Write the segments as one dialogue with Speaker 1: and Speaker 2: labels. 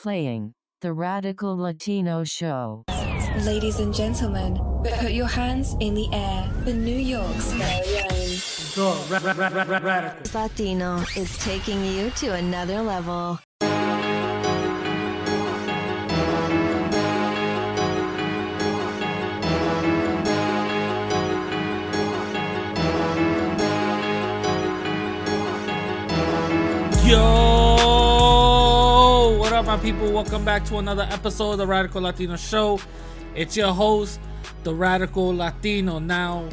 Speaker 1: Playing the Radical Latino Show.
Speaker 2: Ladies and gentlemen, put your hands in the air for New York's very own.
Speaker 3: The ra- ra- ra- ra- ra- radical.
Speaker 4: Latino is taking you to another level.
Speaker 3: Yo, what up, my people? Welcome back to another episode of the Radical Latino Show. It's your host, the Radical Latino. Now,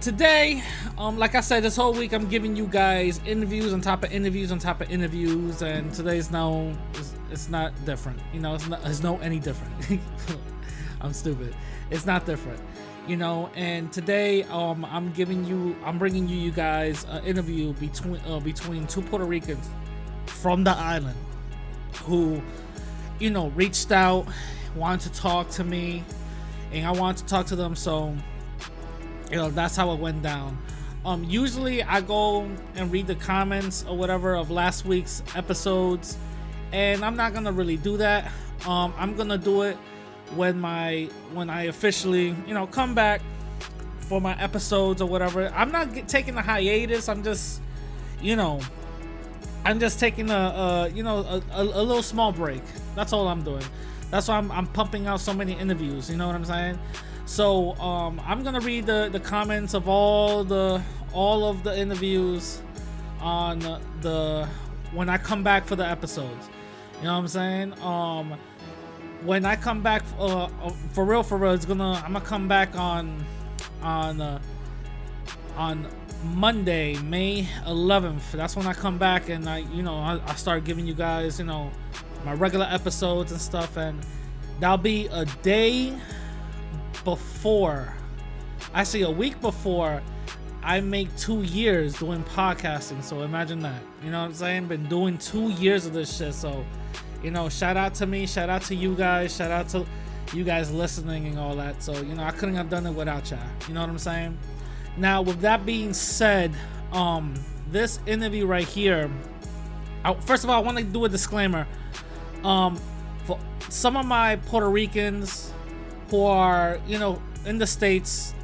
Speaker 3: today, um, like I said, this whole week I'm giving you guys interviews on top of interviews on top of interviews, and today's no, it's, it's not different. You know, it's not, it's no any different. I'm stupid. It's not different. You know, and today, um, I'm giving you, I'm bringing you, you guys, an interview between, uh, between two Puerto Ricans from the island who, you know, reached out, wanted to talk to me, and I wanted to talk to them. So, you know, that's how it went down. Um, usually I go and read the comments or whatever of last week's episodes, and I'm not gonna really do that. Um, I'm gonna do it when my when I officially, you know, come back for my episodes or whatever. I'm not get, taking a hiatus. I'm just, you know, I'm just taking a, a you know a, a, a little small break. That's all I'm doing. That's why I'm, I'm pumping out so many interviews. You know what I'm saying? So um, I'm gonna read the, the comments of all the all of the interviews on the when I come back for the episodes. You know what I'm saying? Um, when I come back uh, uh, for real, for real, it's gonna I'm gonna come back on on uh, on Monday, May 11th. That's when I come back and I, you know, I, I start giving you guys, you know, my regular episodes and stuff, and that'll be a day before, actually a week before, I make two years doing podcasting. So imagine that. You know what I'm saying? Been doing two years of this shit. So, you know, shout out to me, shout out to you guys, shout out to you guys listening and all that. So, you know, I couldn't have done it without y'all. You know what I'm saying? Now, with that being said, um, this interview right here, I, first of all, I want to do a disclaimer. Um, for some of my Puerto Ricans who are, you know, in the states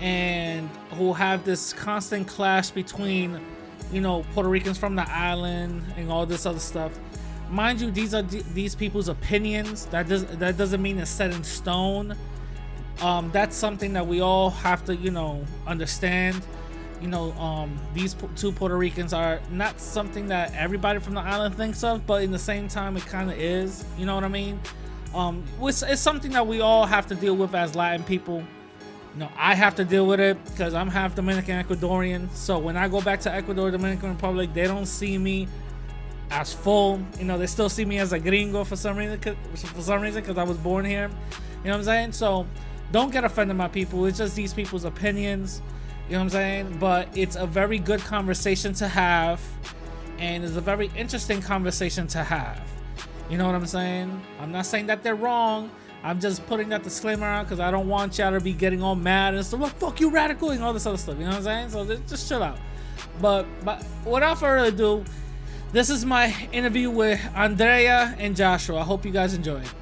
Speaker 3: and who have this constant clash between, you know, Puerto Ricans from the island and all this other stuff. Mind you, these are th- these people's opinions. That does that doesn't mean it's set in stone um, that's something that we all have to, you know, understand. You know, um, these two Puerto Ricans are not something that everybody from the island thinks of, but in the same time, it kind of is. You know what I mean? Um, it's, it's something that we all have to deal with as Latin people. You know, I have to deal with it because I'm half Dominican Ecuadorian. So when I go back to Ecuador, Dominican Republic, they don't see me as full. You know, they still see me as a gringo for some reason. For some reason, because I was born here. You know what I'm saying? So don't get offended, my people. It's just these people's opinions. You know what I'm saying? But it's a very good conversation to have, and it's a very interesting conversation to have. You know what I'm saying? I'm not saying that they're wrong. I'm just putting that disclaimer out because I don't want y'all to be getting all mad and stuff. Like, fuck you, radical, and all this other stuff. You know what I'm saying? So just, just chill out. But but without further ado, this is my interview with Andrea and Joshua. I hope you guys enjoy it.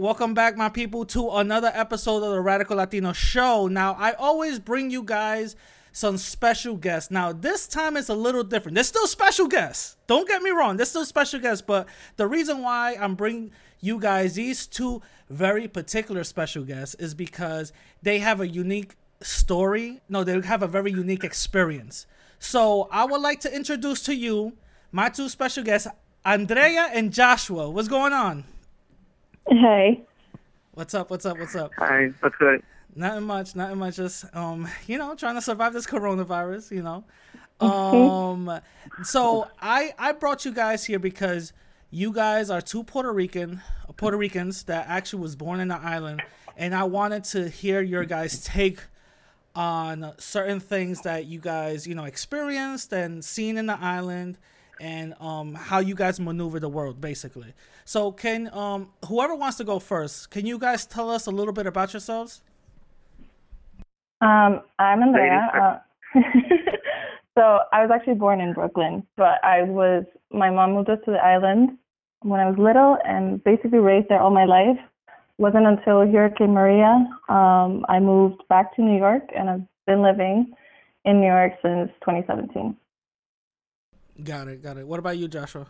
Speaker 3: Welcome back, my people, to another episode of the Radical Latino Show. Now, I always bring you guys some special guests. Now, this time it's a little different. There's still special guests. Don't get me wrong. There's still special guests, but the reason why I'm bringing you guys these two very particular special guests is because they have a unique story. No, they have a very unique experience. So, I would like to introduce to you my two special guests, Andrea and Joshua. What's going on?
Speaker 5: Hey.
Speaker 3: What's up? What's up? What's up?
Speaker 6: Hi, what's good?
Speaker 3: Nothing much. Nothing much. Just um, you know, trying to survive this coronavirus. You know, um. So I I brought you guys here because you guys are two Puerto Rican Puerto Ricans that actually was born in the island, and I wanted to hear your guys' take on certain things that you guys you know experienced and seen in the island and um how you guys maneuver the world basically so can um whoever wants to go first can you guys tell us a little bit about yourselves
Speaker 5: Um, I'm Andrea. Uh, so I was actually born in Brooklyn, but I was my mom moved us to the island when I was little and basically raised there all my life. Wasn't until Hurricane Maria um, I moved back to New York, and I've been living in New York since 2017.
Speaker 3: Got it, got it. What about you, Joshua?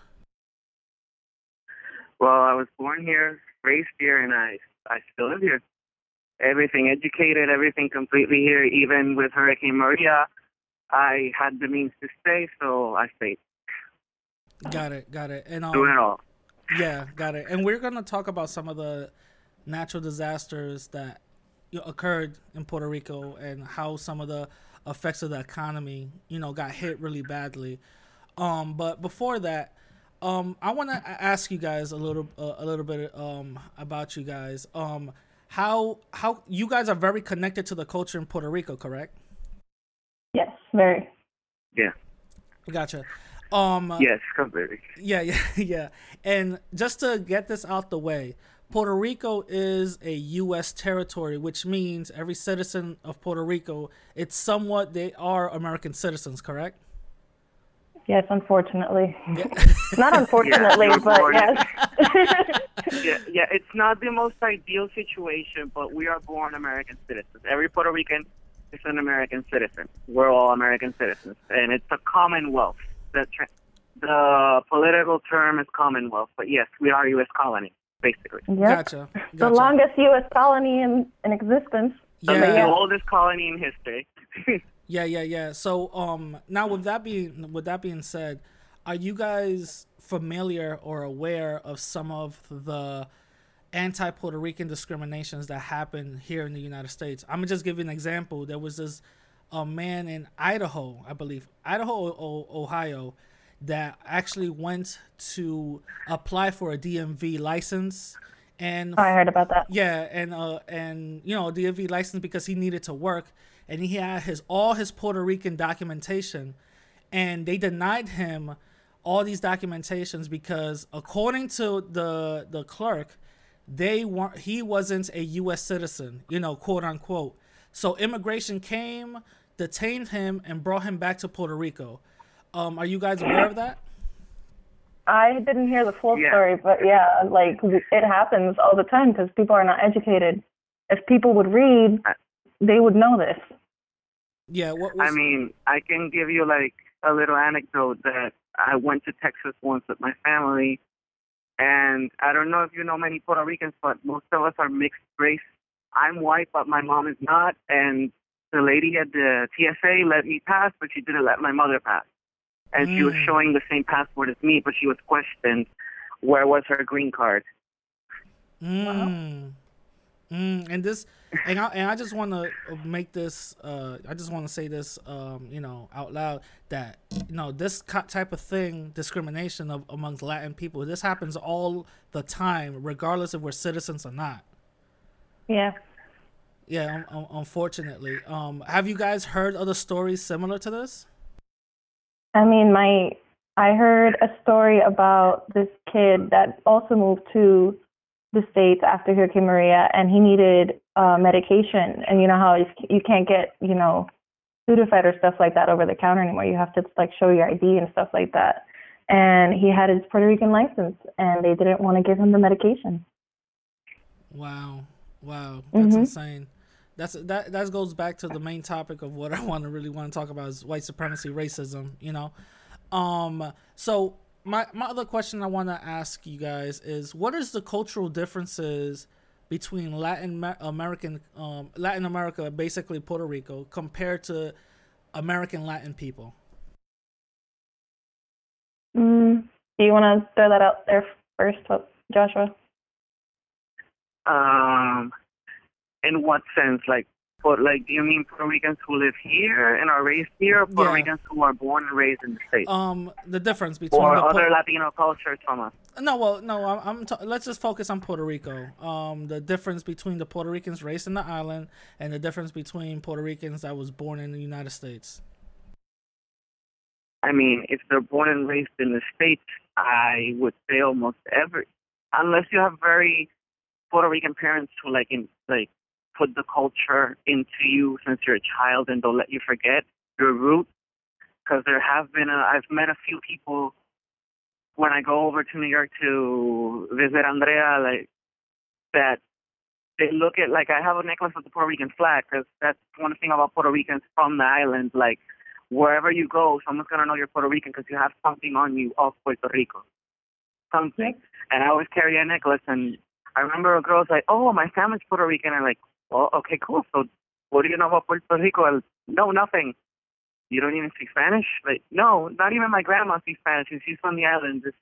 Speaker 6: Well, I was born here, raised here, and I I still live here. Everything educated, everything completely here. Even with Hurricane Maria, I had the means to stay, so I stayed.
Speaker 3: Got it, got it. And um,
Speaker 6: Doing it all.
Speaker 3: Yeah, got it. And we're gonna talk about some of the natural disasters that occurred in Puerto Rico and how some of the effects of the economy, you know, got hit really badly. Um, but before that, um, I want to ask you guys a little, uh, a little bit um, about you guys. Um, how how you guys are very connected to the culture in Puerto Rico, correct?
Speaker 5: Yes, very.
Speaker 6: Yeah.
Speaker 3: Gotcha. Um,
Speaker 6: Yes, completely.
Speaker 3: Yeah, yeah, yeah. And just to get this out the way, Puerto Rico is a U.S. territory, which means every citizen of Puerto Rico, it's somewhat they are American citizens, correct?
Speaker 5: Yes, unfortunately.
Speaker 3: Yeah.
Speaker 5: Not unfortunately,
Speaker 6: you're
Speaker 5: but yes.
Speaker 6: Yeah, yeah. It's not the most ideal situation, but we are born American citizens. Every Puerto Rican is an American citizen. We're all American citizens, and it's a commonwealth. The tra- the political term is commonwealth, but yes, we are U.S. colony, basically.
Speaker 5: Yep.
Speaker 3: Gotcha.
Speaker 5: The longest U.S. colony in, in existence.
Speaker 3: Yeah.
Speaker 6: The oldest colony in history.
Speaker 3: yeah, yeah, yeah. So, um, now with that being with that being said, are you guys familiar or aware of some of the anti Puerto Rican discriminations that happen here in the United States. I'm gonna just give you an example. There was this a man in Idaho, I believe, Idaho, Ohio, that actually went to apply for a DMV license, and
Speaker 5: Oh, I heard about that.
Speaker 3: yeah, and uh, and you know DMV license because he needed to work, and he had his all his Puerto Rican documentation, and they denied him all these documentations because according to the the clerk, they weren't he wasn't a U.S. citizen, you know, quote unquote. So immigration came, detained him, and brought him back to Puerto Rico. Um, are you guys aware of that?
Speaker 5: I didn't hear the full
Speaker 6: Yeah.
Speaker 5: story, but yeah, like it happens all the time because people are not educated. If people would read, they would know this.
Speaker 3: Yeah. What was?
Speaker 6: I mean, I can give you like a little anecdote that I went to Texas once with my family, and I don't know if you know many Puerto Ricans, but most of us are mixed race. I'm white, but my mom is not, and the lady at the TSA let me pass, but she didn't let my mother pass. And she was
Speaker 3: Mm.
Speaker 6: showing the same passport as me, but she was questioned where was her green card.
Speaker 3: Mm. Mm, and this, and I, and I just want to make this, uh, I just want to say this, um, you know, out loud that, you know, this type of thing, discrimination of, amongst Latin people, this happens all the time, regardless if we're citizens or not.
Speaker 5: Yeah.
Speaker 3: Yeah, un- unfortunately. Um, have you guys heard other stories similar to this?
Speaker 5: I mean, my I heard a story about this kid that also moved to the states after Hurricane Maria, and he needed uh, medication. And you know how you- you can't get you know Sudafed or stuff like that over the counter anymore. You have to like show your ID and stuff like that. And he had his Puerto Rican license, and they didn't want to give him the medication.
Speaker 3: Wow, wow, that's
Speaker 5: Mhm.
Speaker 3: insane. That's that. That goes back to the main topic of what I want to really want to talk about is white supremacy, racism. You know, um. So my my other question I want to ask you guys is, what is the cultural differences between Latin American, um, Latin America, basically Puerto Rico, compared to American Latin people?
Speaker 5: Mm, do you want to throw that out there first, Joshua?
Speaker 6: Um, in what sense? Like, but like, do you mean Puerto Ricans who live here and are raised here, or Puerto
Speaker 3: Yeah.
Speaker 6: Ricans who are born and raised in the states,
Speaker 3: Um, the difference between
Speaker 6: or
Speaker 3: the
Speaker 6: other
Speaker 3: Pu-
Speaker 6: Latino cultures from us?
Speaker 3: No, well, no. I'm. I'm ta- let's just focus on Puerto Rico. Um, the difference between the Puerto Ricans raised in the island and the difference between Puerto Ricans that was born in the United States.
Speaker 6: I mean, if they're born and raised in the states, I would say almost every, unless you have very Puerto Rican parents who like in like put the culture into you since you're a child and don't let you forget your roots. Because there have been, a, I've met a few people when I go over to New York to visit Andrea, like that they look at like I have a necklace with the Puerto Rican flag because that's one thing about Puerto Ricans from the island. Like wherever you go, someone's gonna know you're Puerto Rican because you have something on you of Puerto Rico, something. And I always carry a necklace. And I remember a girl's like, "Oh, my family's Puerto Rican." I'm like, "Well, okay, cool. So what do you know about Puerto Rico?" I, no, nothing. You don't even speak Spanish? Like, no, not even my grandma speaks Spanish, and she's from the islands. It's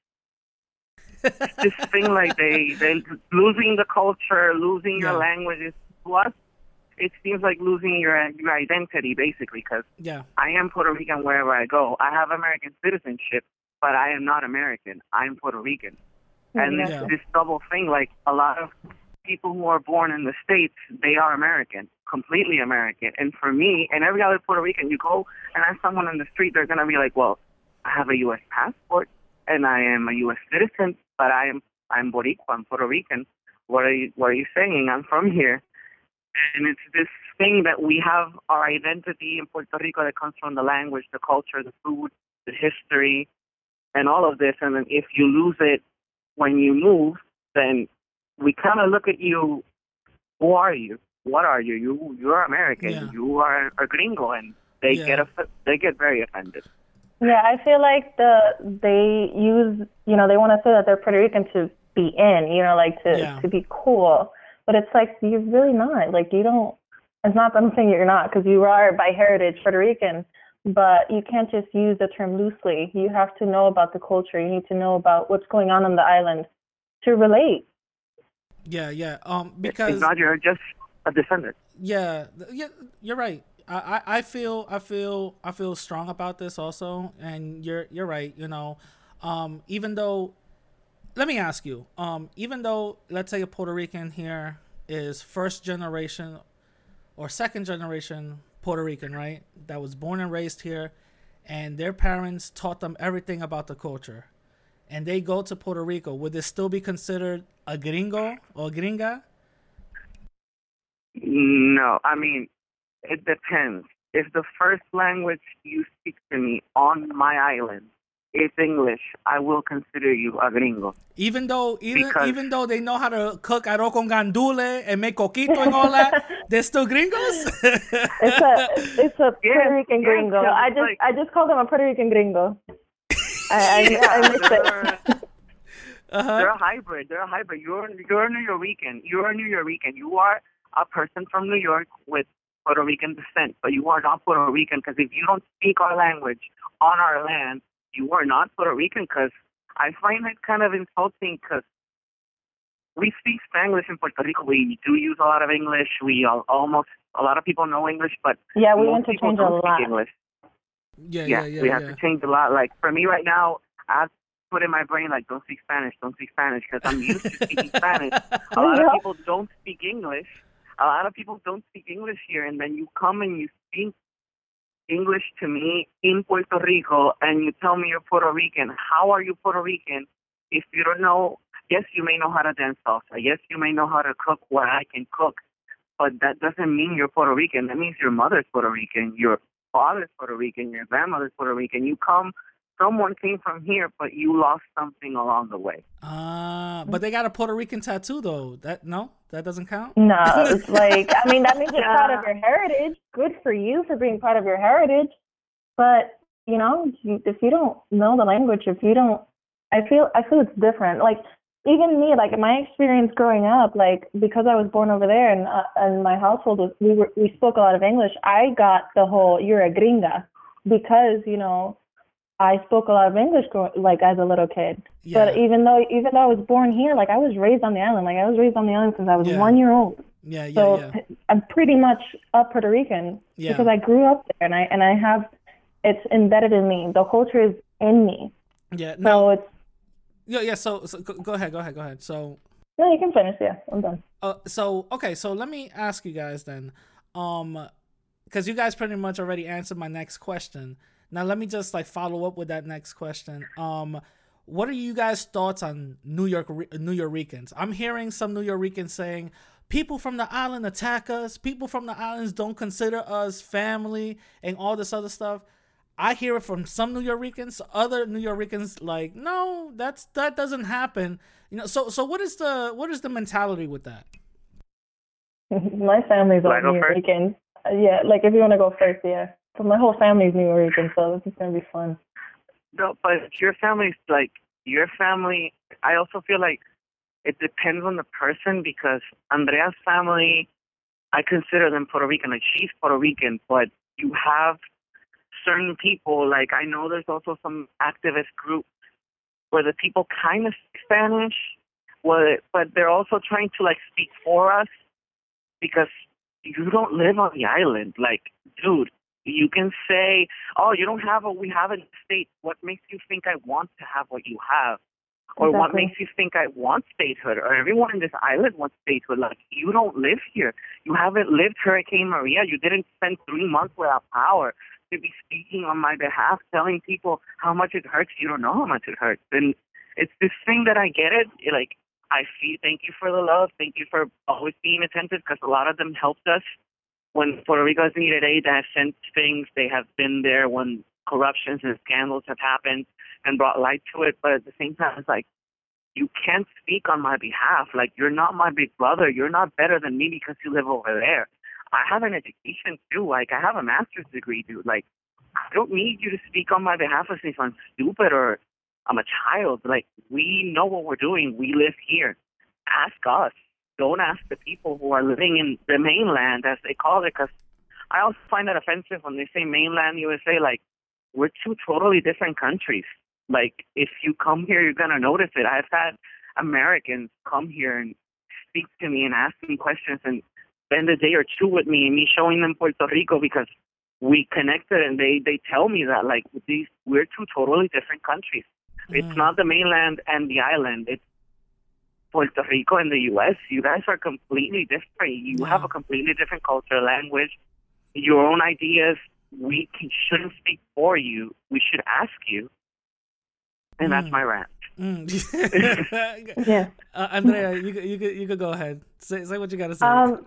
Speaker 6: this thing like they they losing the culture, losing your
Speaker 3: Yeah.
Speaker 6: languages. To us, it seems like losing your your identity basically. Because
Speaker 3: Yeah.
Speaker 6: I am Puerto Rican wherever I go. I have American citizenship, but I am not American. I'm Puerto Rican, and this this double thing. Like a lot of people who are born in the states, they are American, completely American. And for me and every other Puerto Rican, you go and ask someone on the street, they're gonna be like, "Well, I have a U.S. passport and I am a U.S. citizen, but I am I'm Boricua, I'm Puerto Rican. What are you What are you saying? I'm from here." And it's this thing that we have our identity in Puerto Rico that comes from the language, the culture, the food, the history, and all of this. And then if you lose it when you move, then we kind of look at you. Who are you? What are you? You you're American.
Speaker 3: Yeah.
Speaker 6: You are a gringo, and they
Speaker 3: Yeah.
Speaker 6: get off- they get very offended.
Speaker 5: Yeah, I feel like the they use you know they want to say that they're Puerto Rican to be in, you know, like to
Speaker 3: Yeah.
Speaker 5: to be cool, but it's like you're really not. Like you don't. It's not that I'm saying you're not because you are by heritage Puerto Rican, but you can't just use the term loosely. You have to know about the culture. You need to know about what's going on on the island to relate.
Speaker 3: Yeah. Yeah. Um. Because
Speaker 6: not, you're just a descendant.
Speaker 3: yeah. Yeah. You're right. I, I, I feel I feel I feel strong about this also, and you're you're right. You know, um, even though, let me ask you, um, even though let's say a Puerto Rican here is first generation or second generation Puerto Rican, right? That was born and raised here, and their parents taught them everything about the culture, and they go to Puerto Rico. Would this still be considered a gringo or gringa?
Speaker 6: No, I mean, it depends. If the first language you speak to me on my island is English, I will consider you a gringo.
Speaker 3: Even though even
Speaker 6: Because-
Speaker 3: even though they know how to cook arroz con gandule and make coquito and all that, they're still gringos.
Speaker 5: It's a it's a
Speaker 6: Yeah,
Speaker 5: Puerto Rican
Speaker 6: yeah,
Speaker 5: gringo.
Speaker 6: so
Speaker 5: I just
Speaker 6: like-
Speaker 5: I just called him a Puerto Rican gringo. I I, I missed it.
Speaker 6: They're,
Speaker 3: uh-huh.
Speaker 6: they're a hybrid. They're a hybrid. You're you're a Nuyorican. You're a Nuyorican. You are a person from New York with Puerto Rican descent, but you are not Puerto Rican because if you don't speak our language on our land, you are not Puerto Rican. Because I find it kind of insulting because we speak Spanglish in Puerto Rico. We do use a lot of English. We al- almost a lot of people know English, but
Speaker 5: Yeah, we
Speaker 6: most people
Speaker 5: interchange a
Speaker 6: don't
Speaker 5: lot.
Speaker 6: English.
Speaker 3: Yeah,
Speaker 6: yeah,
Speaker 3: yeah, yeah,
Speaker 6: we have
Speaker 3: yeah.
Speaker 6: to change a lot. Like for me right now, I have put in my brain like, don't speak Spanish, don't speak Spanish, because I'm used to speaking Spanish. A lot of people don't speak English. A lot of people don't speak English here, and then you come and you speak English to me in Puerto Rico, and you tell me you're Puerto Rican. How are you Puerto Rican if you don't know? Yes, you may know how to dance salsa. Yes, you may know how to cook what I can cook, but that doesn't mean you're Puerto Rican. That means your mother's Puerto Rican, your father's Puerto Rican, your grandmother's Puerto Rican. You come, someone came from here, but you lost something along the way.
Speaker 3: Uh, but they got a Puerto Rican tattoo though. That no, that doesn't count.
Speaker 5: No, it's like I mean that means you're proud of your heritage. Good for you for being proud of your heritage. But you know, if you don't know the language, if you don't, I feel I feel it's different. Like even me, like my experience growing up, like because I was born over there and uh, and my household was we were we spoke a lot of English. I got the whole you're a gringa because you know I spoke a lot of English growing, like as a little kid.
Speaker 3: Yeah,
Speaker 5: But even though even though I was born here, like I was raised on the island. Like I was raised on the island since I was
Speaker 3: Yeah.
Speaker 5: one year old.
Speaker 3: yeah, yeah,
Speaker 5: So
Speaker 3: yeah.
Speaker 5: I'm pretty much a Puerto Rican
Speaker 3: Yeah.
Speaker 5: because I grew up there and I and I have it's embedded in me. The culture is in me.
Speaker 3: Yeah,
Speaker 5: So
Speaker 3: no,
Speaker 5: it's
Speaker 3: yeah, yeah. So, so go, go ahead, go ahead, go ahead. So,
Speaker 5: no, you can finish. Yeah, I'm done.
Speaker 3: uh, so okay, so let me ask you guys then, um, because you guys pretty much already answered my next question. Now let me just like follow up with that next question. Um, what are you guys' thoughts on New York New Yorkers? I'm hearing some New Yorkers saying people from the island attack us. People from the islands don't consider us family and all this other stuff. I hear it from some New Yorkers. Other New Yorkers like, no, that's that doesn't happen. You know, so so what is the what is the mentality with that?
Speaker 5: my family's all New
Speaker 6: first?
Speaker 5: Yorkers. Uh, yeah, like if you want to go first, yeah. But my whole family's New Yorkers, so this is gonna be fun.
Speaker 6: No, but your family's like your family. I also feel like it depends on the person because Andrea's family, I consider them Puerto Rican. Like she's Puerto Rican, but you have certain people. Like I know there's also some activist groups where the people kind of speak Spanish, but but they're also trying to like speak for us because you don't live on the island. Like, dude, you can say, "Oh, you don't have what we have in the states." What makes you think I want to have what you have? Or what makes you think I want statehood? Or everyone in this island wants statehood? Like, you don't live here. You haven't lived Hurricane Maria. You didn't spend three months without power to be speaking on my behalf, telling people how much it hurts. You don't know how much it hurts. And it's this thing that I get it. Like, I feel thank you for the love. Thank you for always being attentive because a lot of them helped us when Puerto Rico has needed aid. They have sent things. They have been there when corruptions and scandals have happened and brought light to it. But at the same time, it's like you can't speak on my behalf. Like you're not my big brother. You're not better than me because you live over there. I have an education too. Like I have a master's degree, dude. Like I don't need you to speak on my behalf as if I'm stupid or I'm a child. Like we know what we're doing. We live here. Ask us. Don't ask the people who are living in the mainland, as they call it, because I also find that offensive when they say mainland USA. Like we're two totally different countries. Like if you come here, you're gonna notice it. I've had Americans come here and speak to me and ask me questions and spend a day or two with me and me showing them Puerto Rico because we connected and they they tell me that like these we're two totally different countries. It's not the mainland and the island. It's Puerto Rico and the U.S. You guys are completely different. You have a completely different culture, language, your own ideas. We can, shouldn't speak for you. We should ask you. And that's
Speaker 3: Mm.
Speaker 6: my rant.
Speaker 3: Mm.
Speaker 5: Yeah.
Speaker 3: uh, Andrea, you could- you could you could go ahead. Say say what you got to say.
Speaker 5: Um,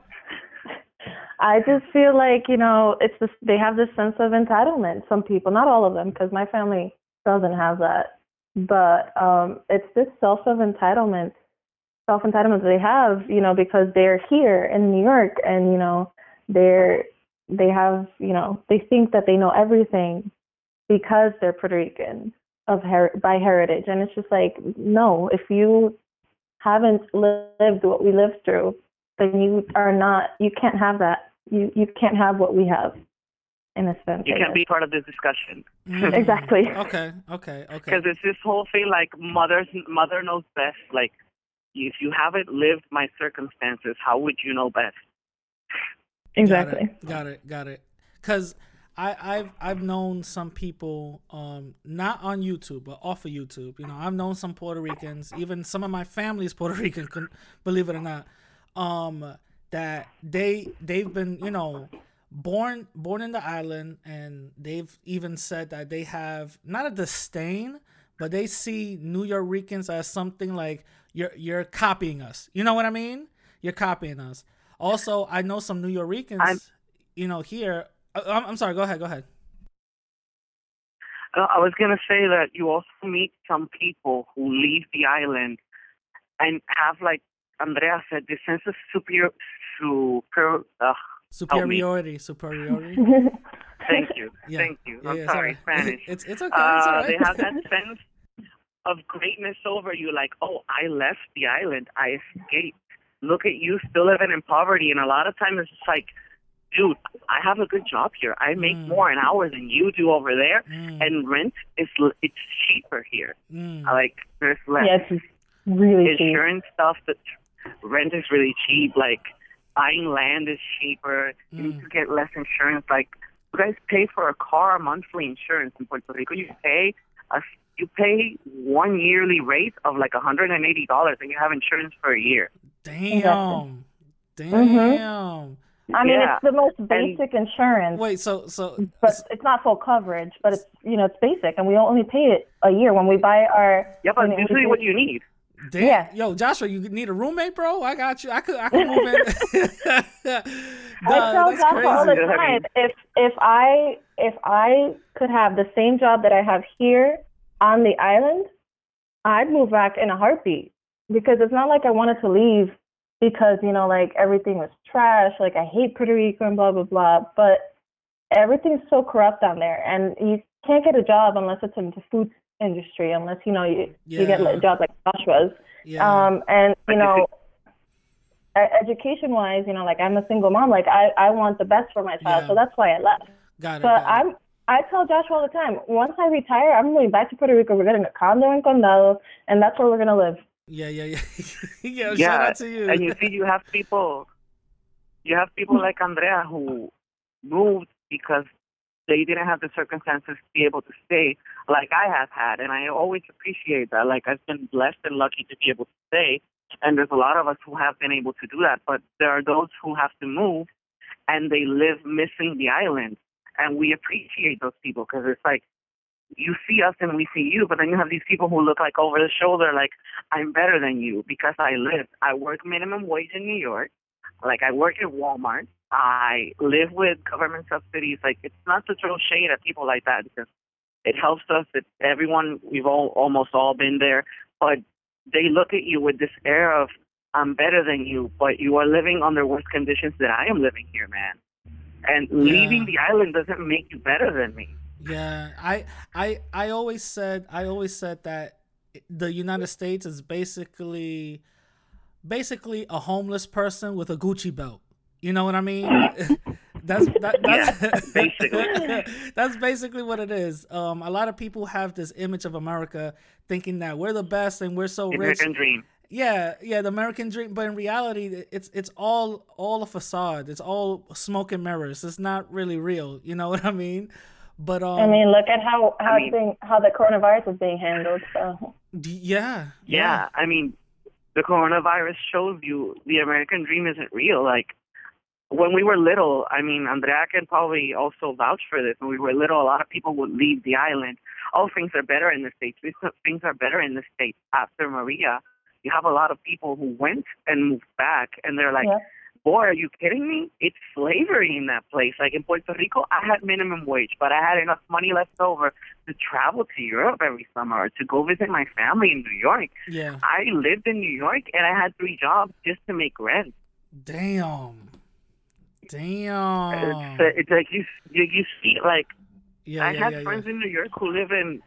Speaker 5: I just feel like you know it's this, they have this sense of entitlement. Some people, not all of them, because my family doesn't have that, but um, it's this self of entitlement, self entitlement they have, you know, because they're here in New York, and you know they're they have you know they think that they know everything because they're Puerto Rican of her- by heritage, and it's just like no, if you haven't lived what we lived through, then you are not you can't have that. You you can't have what we have in a sense.
Speaker 6: You can't be part of this discussion.
Speaker 3: Mm.
Speaker 5: Exactly.
Speaker 3: Okay, okay, okay.
Speaker 6: because it's this whole thing like mother's mother knows best like if you haven't lived my circumstances how would you know best
Speaker 5: Exactly.
Speaker 3: Got it. Got it. Because I, I've I've known some people, um, not on YouTube, but off of YouTube. You know, I've known some Puerto Ricans. Even some of my family is Puerto Rican. Believe it or not, um, that they they've been you know born born in the island, and they've even said that they have not a disdain, but they see New Yorkers as something like you're you're copying us. You know what I mean? You're copying us. Also, I know some New Yorkers,
Speaker 6: I'm-
Speaker 3: you know, here. uh, I'm, I'm sorry. Go ahead. Go ahead.
Speaker 6: Uh, i was going to say that you also meet some people who leave the island and have like andrea said this sense of superior super uh,
Speaker 3: Superiority. Superiority.
Speaker 6: thank you
Speaker 3: Yeah.
Speaker 6: thank you
Speaker 3: Yeah,
Speaker 6: i'm
Speaker 3: yeah, it's
Speaker 6: sorry spanish
Speaker 3: It's it's okay. it's
Speaker 6: uh,
Speaker 3: right.
Speaker 6: they have that sense of greatness over you like oh i left the island i escaped look at you still living in poverty and a lot of times it's just like dude i have a good job here i make
Speaker 3: Mm.
Speaker 6: more an hour than you do over there
Speaker 3: Mm,
Speaker 6: and rent is l- it's cheaper here
Speaker 3: mm,
Speaker 6: like there's less
Speaker 5: yeah, it's really cheap.
Speaker 6: insurance stuff that rent is really cheap like buying land is cheaper you need
Speaker 3: Mm.
Speaker 6: to get less insurance like you guys pay for a car monthly insurance in Puerto Rico you pay a you pay one yearly rate of like $180 and you have insurance for a year
Speaker 3: Damn.
Speaker 5: Mm-hmm.
Speaker 3: Damn.
Speaker 5: I mean,
Speaker 6: Yeah.
Speaker 5: it's the most basic insurance,
Speaker 3: Wait. So so.
Speaker 5: but it's not full coverage. But it's you know it's basic, and we only pay it a year when we buy our.
Speaker 6: yeah but usually what you need
Speaker 3: Damn.
Speaker 5: Yeah.
Speaker 3: Yo, Joshua, you need a roommate, bro? I got you. I could I could move in.
Speaker 5: I
Speaker 3: Duh,
Speaker 5: tell
Speaker 3: that's
Speaker 5: Joshua all the
Speaker 3: crazy.
Speaker 5: time if if I if I could have the same job that I have here on the island, I'd move back in a heartbeat because it's not like I wanted to leave because you know like everything was trash. Like I hate Puerto Rico and blah blah blah, but everything's so corrupt down there, and you can't get a job unless it's in the food industry, unless you know you you get a job like Joshua's.
Speaker 3: Yeah.
Speaker 5: Um, and you
Speaker 6: you
Speaker 5: know, education wise, you know, like I'm a single mom, like I, I want the best for my child,
Speaker 3: Yeah.
Speaker 5: so that's why I left.
Speaker 3: got it.
Speaker 5: But
Speaker 3: got it.
Speaker 5: I'm, I tell Joshua all the time, once I retire, I'm moving back to Puerto Rico. We're getting a condo in Condado, and that's where we're gonna live.
Speaker 3: Yeah, yeah, yeah. yeah, shout out to you.
Speaker 6: and you see, you have people, you have people like Andrea who moved because they didn't have the circumstances to be able to stay, like I have had, and I always appreciate that. Like I've been blessed and lucky to be able to stay, and there's a lot of us who have been able to do that. But there are those who have to move, and they live missing the island, and we appreciate those people because it's like you see us and we see you, but then you have these people who look like over the shoulder, like I'm better than you because I live. I work minimum wage in New York. Like I work at Walmart. I live with government subsidies. Like it's not to throw shade at people like that because it helps us. That everyone we've all almost all been there, but they look at you with this air of I'm better than you, but you are living under worse conditions than I am living here, man. And leaving the island doesn't make you better than me.
Speaker 3: Yeah, I I I always said I always said that the United States is basically basically a homeless person with a Gucci belt. You know what I mean? that's that, that's
Speaker 6: Yeah, basically.
Speaker 3: that's basically what it is. Um, a lot of people have this image of America thinking that we're the best and we're so rich.
Speaker 6: American dream.
Speaker 3: Yeah, yeah, the American dream, but in reality, it's it's all all a facade. It's all smoke and mirrors. It's not really real. You know what I mean? But um,
Speaker 5: I mean, look at how how
Speaker 6: I mean-
Speaker 5: being, how the coronavirus is being handled. So
Speaker 3: d- yeah,
Speaker 6: Yeah, I mean, the coronavirus shows you the American dream isn't real. Like when we were little, I mean, Andrea can probably also vouch for this. When we were little, a lot of people would leave the island. Oh, things are better in the states. Things- Things are better in the states after Maria. You have a lot of people who went and moved back, and they're like,
Speaker 5: Yeah.
Speaker 6: "Boy, are you kidding me? It's slavery in that place." Like in Puerto Rico, I had minimum wage, but I had enough money left over to travel to Europe every summer or to go visit my family in New York.
Speaker 3: yeah.
Speaker 6: I lived in New York and I had three jobs just to make rent.
Speaker 3: Damn,
Speaker 6: It's,
Speaker 3: damn.
Speaker 6: uh, it's like you, you you see like
Speaker 3: yeah,
Speaker 6: I
Speaker 3: yeah,
Speaker 6: had
Speaker 3: yeah,
Speaker 6: friends
Speaker 3: yeah.
Speaker 6: in New York who live in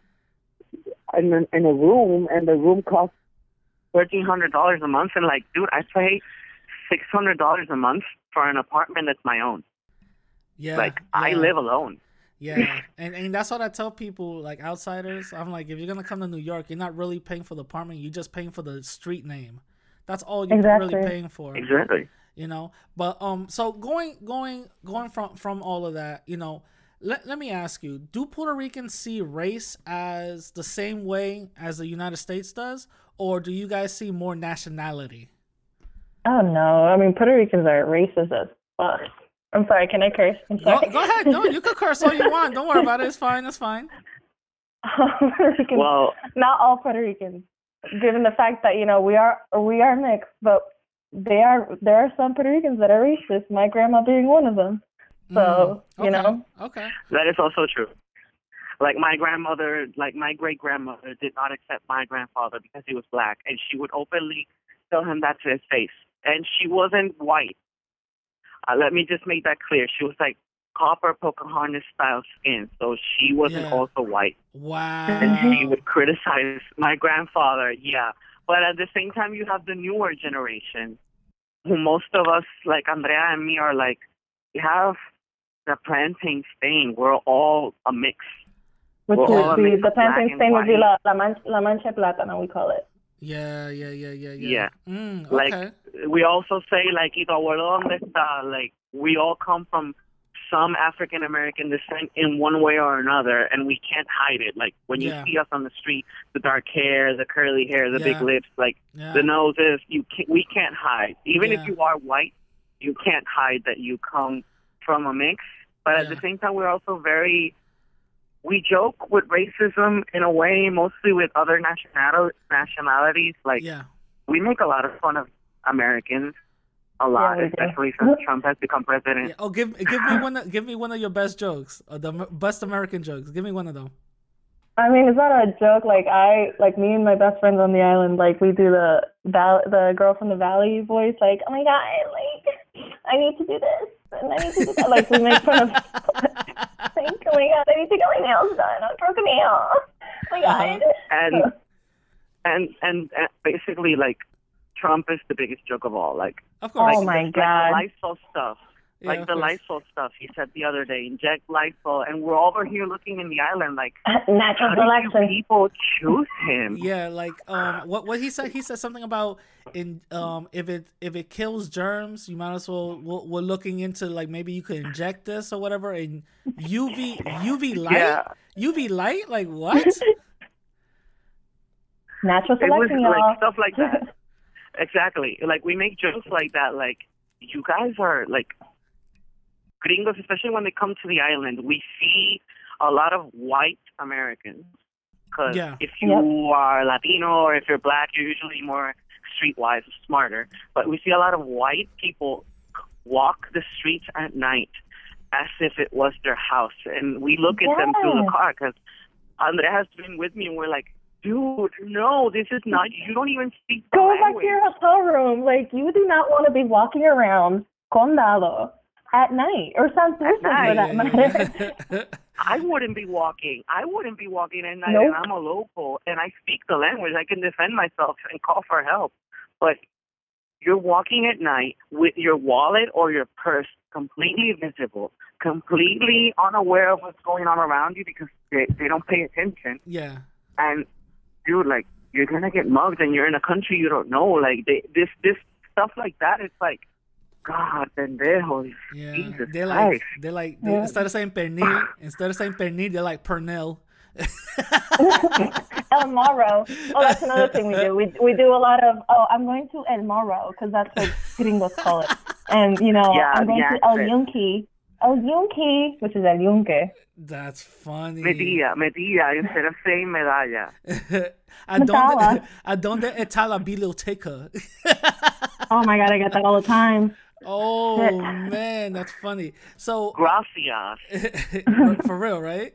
Speaker 6: in a, in a room and the room costs thirteen hundred dollars a month and like dude I pay six hundred dollars a month for an apartment that's my own.
Speaker 3: Yeah,
Speaker 6: like I live alone.
Speaker 3: Yeah, and and that's what I tell people, like outsiders. I'm like, if you're gonna come to New York, you're not really paying for the apartment. You're just paying for the street name. That's all you're
Speaker 5: Exactly.
Speaker 3: really paying for.
Speaker 6: Exactly.
Speaker 3: You know. But um, so going going going from from all of that, you know, let let me ask you: Do Puerto Ricans see race as the same way as the United States does, or do you guys see more nationality?
Speaker 5: oh no, I mean Puerto Ricans are racist as fuck. I'm sorry, can I curse? I'm
Speaker 3: Go,
Speaker 5: sorry.
Speaker 3: go ahead. No, you can curse all you want. Don't worry about it. It's fine. It's fine.
Speaker 5: Puerto Ricans,
Speaker 6: Well,
Speaker 5: not all Puerto Ricans, given the fact that you know we are we are mixed, but they are there are some Puerto Ricans that are racist. My grandma being one of them. So
Speaker 3: Mm,
Speaker 5: you know,
Speaker 3: Okay.
Speaker 6: that is also true. Like my grandmother, like my great grandmother, did not accept my grandfather because he was black, and she would openly tell him that to his face. And she wasn't white. Uh, let me just make that clear. She was like copper Pocahontas style skin, so she wasn't
Speaker 3: Yeah.
Speaker 6: also white.
Speaker 3: Wow.
Speaker 6: And she would criticize my grandfather. Yeah, but at the same time, you have the newer generation, who most of us, like Andrea and me, are like, we have the plantain stain. We're all a mix.
Speaker 5: which
Speaker 6: Well,
Speaker 5: is
Speaker 6: all of
Speaker 5: the
Speaker 6: it is
Speaker 5: the
Speaker 6: black
Speaker 5: plantain stain would be la,
Speaker 6: white.
Speaker 5: la, man, la mancha de plátano, we call it.
Speaker 3: Yeah, yeah, yeah, yeah, yeah.
Speaker 6: Yeah.
Speaker 3: Mm,
Speaker 6: Like we also say, like, "Y tu abuelo dónde está?" Like we all come from some African American descent in one way or another, and we can't hide it. Like when you
Speaker 3: Yeah.
Speaker 6: see us on the street, the dark hair, the curly hair, the big lips, like
Speaker 3: yeah.
Speaker 6: the noses, you can't, we can't hide. Even
Speaker 3: Yeah.
Speaker 6: if you are white, you can't hide that you come from a mix. But at
Speaker 3: Yeah.
Speaker 6: the same time, we're also very we joke with racism in a way, mostly with other national nationalities. Like
Speaker 3: yeah.
Speaker 6: we make a lot of fun of Americans, a lot,
Speaker 5: we do.
Speaker 6: especially since Trump has become president.
Speaker 3: Yeah. Oh, give give me one. of- Give me one of your best jokes. Uh, the best American jokes. Give me one of them.
Speaker 5: I mean, it's not a joke. Like I, like me and my best friends on the island, like we do the val- the girl from the valley voice. Like, oh my god, like I need to do this and I need to do that. Like we make fun of. like, oh my god, I need to get my nails done. I'm broken nail. Oh my god.
Speaker 6: and and and and basically like Trump is the biggest joke of all. Like,
Speaker 3: Of course.
Speaker 5: Oh my
Speaker 6: like
Speaker 5: god.
Speaker 6: the Lysol stuff.
Speaker 3: Yeah,
Speaker 6: like the
Speaker 3: course.
Speaker 6: Lysol stuff he said the other day, inject Lysol, and we're over here looking in the island like,
Speaker 5: Natural
Speaker 6: how do
Speaker 5: selection.
Speaker 6: people choose him?
Speaker 3: Yeah, like um, what what he said. He said something about in um, if it if it kills germs, you might as well. We're, we're looking into like maybe you could inject this or whatever. And UV UV light,
Speaker 6: Yeah.
Speaker 3: UV light, like what?
Speaker 5: Natural
Speaker 6: It was
Speaker 5: selection, y'all.
Speaker 6: like stuff like that. Exactly. Like we make jokes like that. Like you guys are like gringos, especially when they come to the island. We see a lot of white Americans. Because
Speaker 3: Yeah.
Speaker 6: if you
Speaker 5: Yep.
Speaker 6: are Latino or if you're black, you're usually more streetwise, smarter. But we see a lot of white people walk the streets at night as if it was their house, and we look at them through the car because Andre has been with me, and we're like, dude, no, this is not. You don't even speak the
Speaker 5: Go back to your hotel room. Like you do not want to be walking around condado at night or San Francisco for
Speaker 6: night.
Speaker 5: that matter.
Speaker 6: I wouldn't be walking. I wouldn't be walking at night,
Speaker 5: Nope.
Speaker 6: and I'm a local, and I speak the language. I can defend myself and call for help. But you're walking at night with your wallet or your purse completely visible, completely unaware of what's going on around you because they, they don't pay attention.
Speaker 3: yeah,
Speaker 6: And dude, like you're gonna get mugged, and you're in a country you don't know. Like they, this, this stuff like that. It's like, God, pendejos.
Speaker 3: yeah.
Speaker 6: Jesus
Speaker 3: They're like
Speaker 6: Christ.
Speaker 3: they're like they,
Speaker 5: Yeah.
Speaker 3: instead of saying pernil, instead of saying pernil, they're like pernil.
Speaker 5: El Morro. Oh, that's another thing we do. We we do a lot of. Oh, I'm going to El Morro because that's what gringos call it. And you know,
Speaker 6: Yeah,
Speaker 5: I'm going
Speaker 6: the
Speaker 5: to El
Speaker 6: accent.
Speaker 5: Yunque. Oh, El Yunque, which is El Yunque.
Speaker 3: That's funny.
Speaker 6: Medilla, medilla instead of saying medalla.
Speaker 3: ¿A dónde,
Speaker 5: Matala.
Speaker 3: ¿A dónde está la biblioteca?
Speaker 5: Oh my god, I get that all the time.
Speaker 3: oh man, that's funny. So
Speaker 6: Gracias.
Speaker 3: for, for real, right?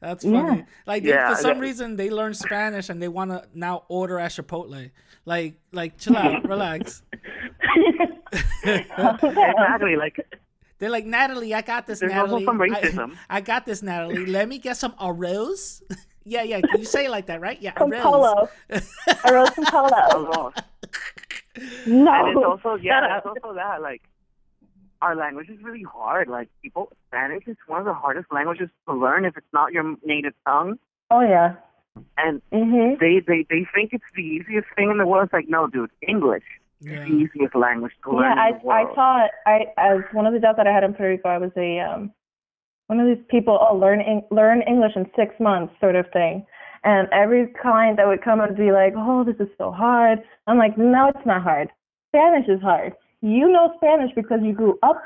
Speaker 3: That's funny.
Speaker 5: Yeah.
Speaker 3: Like they,
Speaker 6: Yeah,
Speaker 3: for some
Speaker 6: that-
Speaker 3: reason they learn Spanish and they want to now order at Chipotle. Like like chill out, relax.
Speaker 6: exactly. Like
Speaker 3: They're like Natalie, I got this.
Speaker 6: There's also
Speaker 3: Natalie.
Speaker 6: some
Speaker 3: I-
Speaker 6: racism.
Speaker 3: I, got this, Natalie. Let me get some arroz. yeah, yeah. Can you say it like that, right? Yeah,
Speaker 5: Some
Speaker 3: arroz.
Speaker 5: polo. I wrote some polo. No.
Speaker 6: And it's also yeah,
Speaker 5: Shut
Speaker 6: it's also that like our language is really hard. Like people, Spanish is one of the hardest languages to learn if it's not your native tongue.
Speaker 5: Oh yeah.
Speaker 6: And
Speaker 5: Mhm.
Speaker 6: they they they think it's the easiest thing in the world. It's like no, dude, English
Speaker 3: Yeah.
Speaker 6: easiest language to learn
Speaker 5: Yeah, I
Speaker 6: in the world.
Speaker 5: I taught I as one of the jobs that I had in Puerto Rico, I was a um one of these people, oh learn learn English in six months sort of thing. And every client that would come and be like, Oh, this is so hard I'm like, No, it's not hard. Spanish is hard. You know Spanish because you grew up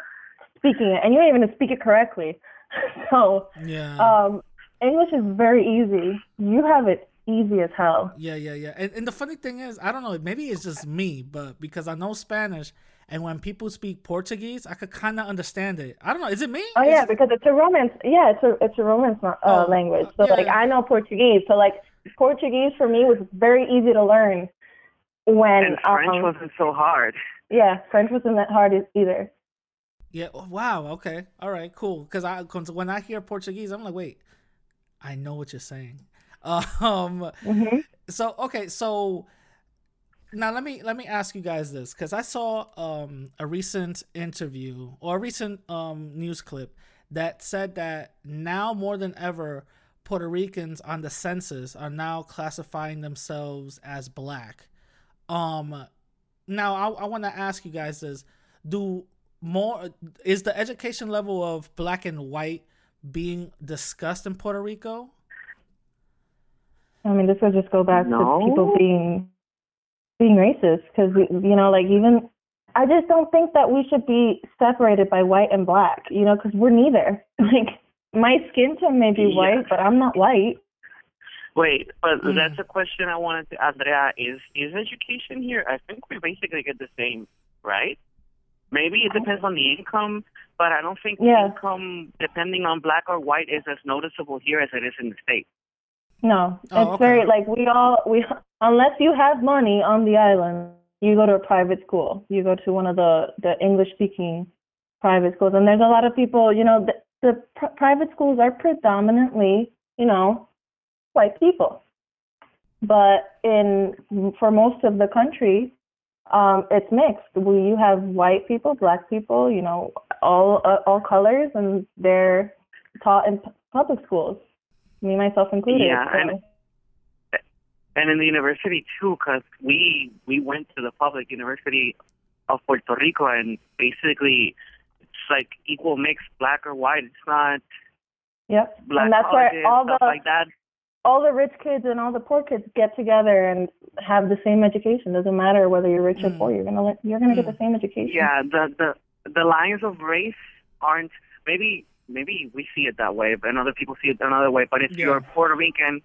Speaker 5: speaking it and you don't even speak it correctly. so
Speaker 3: Yeah.
Speaker 5: um English is very easy. You have it easy as hell.
Speaker 3: Yeah, yeah, yeah. And, and the funny thing is, I don't know, maybe it's just me, but because I know Spanish, and when people speak Portuguese, I could kind of understand it. I don't know. Is it me?
Speaker 5: Oh
Speaker 3: Is
Speaker 5: yeah,
Speaker 3: it-
Speaker 5: because it's a romance. Yeah, it's a it's a romance uh,
Speaker 3: Oh,
Speaker 5: language.
Speaker 3: uh,
Speaker 5: So like
Speaker 3: yeah.
Speaker 5: I know Portuguese. So like Portuguese for me was very easy to learn. When
Speaker 6: and French
Speaker 5: um,
Speaker 6: wasn't so hard.
Speaker 5: yeah, French wasn't that hard either.
Speaker 3: Yeah. oh, Wow. Okay. All right. Cool. Because I, when I hear Portuguese, I'm like, wait, I know what you're saying. Um.
Speaker 5: hmm
Speaker 3: So okay. So now let me let me ask you guys this because I saw um a recent interview or a recent um news clip that said that now more than ever Puerto Ricans on the census are now classifying themselves as black. Um now I, I want to ask you guys this do more is the education level of black and white being discussed in Puerto Rico?
Speaker 5: I mean, this would just go back
Speaker 6: No.
Speaker 5: to people being being racist because we, you know, like even I just don't think that we should be separated by white and black. You know, because we're neither. Like my skin tone may be
Speaker 6: Yeah.
Speaker 5: white, but I'm not white.
Speaker 6: Wait, but
Speaker 3: Mm.
Speaker 6: that's a question I wanted to Andrea. Is is education here? I think we basically get the same, right? Maybe it depends on the income, but I don't think
Speaker 5: Yeah.
Speaker 6: income, depending on black or white, is as noticeable here as it is in the states.
Speaker 5: No,
Speaker 3: Oh,
Speaker 5: it's
Speaker 3: okay.
Speaker 5: very like we all we unless you have money on the island, you go to a private school. You go to one of the the English speaking private schools, and there's a lot of people. You know, the, the pr- private schools are predominantly you know white people, but in for most of the country, um, it's mixed. We you have white people, black people, you know, all uh, all colors, and they're taught in pu- public schools. Me myself included.
Speaker 6: Yeah,
Speaker 5: so-
Speaker 6: and- and in the university too, because we we went to the public university of Puerto Rico, and basically it's like equal mix, black or white. It's not
Speaker 5: Yep. and that's
Speaker 6: colleges,
Speaker 5: where all the
Speaker 6: like that.
Speaker 5: all the rich kids and all the poor kids get together and have the same education. Doesn't matter whether you're rich or
Speaker 3: Mm.
Speaker 5: poor. You're gonna let, you're gonna get
Speaker 3: Mm.
Speaker 5: the same education.
Speaker 6: Yeah, the the the lines of race aren't maybe maybe we see it that way, and other people see it another way. But if
Speaker 3: Yeah.
Speaker 6: you're Puerto Rican,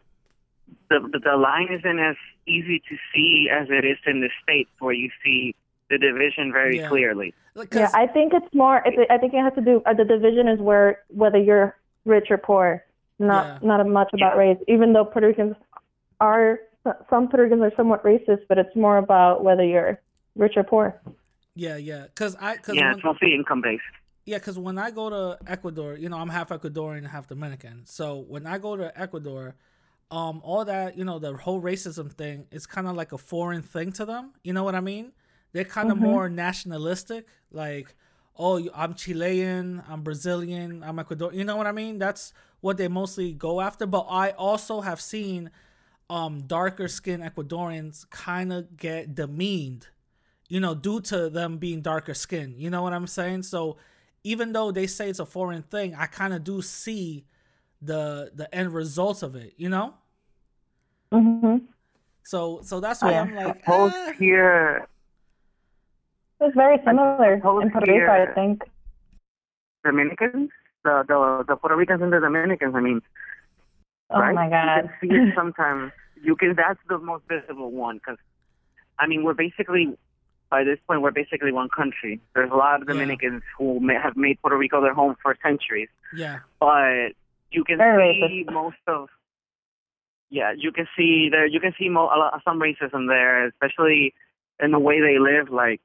Speaker 6: the, the the line isn't as easy to see as it is in the states, where you see the division very
Speaker 3: Yeah.
Speaker 6: clearly.
Speaker 3: Like,
Speaker 5: Yeah,
Speaker 3: 'cause-
Speaker 5: I think it's more. I think it has to do. Uh, the division is where whether you're rich or poor, not
Speaker 3: Yeah.
Speaker 5: not much about race. Even though Puerto Ricans are some Puerto Ricans are somewhat racist, but it's more about whether you're rich or poor.
Speaker 3: yeah, yeah. Because I, cause
Speaker 6: Yeah,
Speaker 3: when,
Speaker 6: it's mostly income based.
Speaker 3: Yeah, because when I go to Ecuador, you know, I'm half Ecuadorian, half Dominican. So when I go to Ecuador, um, all that, you know, the whole racism thing is kind of like a foreign thing to them. You know what I mean? They're kind of more nationalistic, like, oh, I'm Chilean, I'm Brazilian, I'm Ecuadorian. You know what I mean? That's what they mostly go after. But I also have seen um, darker skinned Ecuadorians kind of get demeaned you know, due to them being darker skinned. You know what I'm saying? So even though they say it's a foreign thing, I kind of do see the the end results of it. You know?
Speaker 5: hmm
Speaker 3: So so that's why
Speaker 5: Yeah.
Speaker 3: I'm like,
Speaker 6: Suppose
Speaker 3: eh,
Speaker 6: here
Speaker 5: It's very similar
Speaker 6: suppose
Speaker 5: in Puerto Rico, I think.
Speaker 6: Dominicans, the the the Puerto Ricans and the Dominicans. I mean,
Speaker 5: Oh
Speaker 6: right?
Speaker 5: my God.
Speaker 6: You can see it sometimes. You can. That's the most visible one because, I mean, we're basically by this point we're basically one country. There's a lot of
Speaker 3: Yeah.
Speaker 6: Dominicans who may, have made Puerto Rico their home for centuries,
Speaker 3: yeah,
Speaker 6: but you can
Speaker 5: Very
Speaker 6: see most of. Yeah, you can see there. You can see mo- a lot, some racism there, especially in the way they live. Like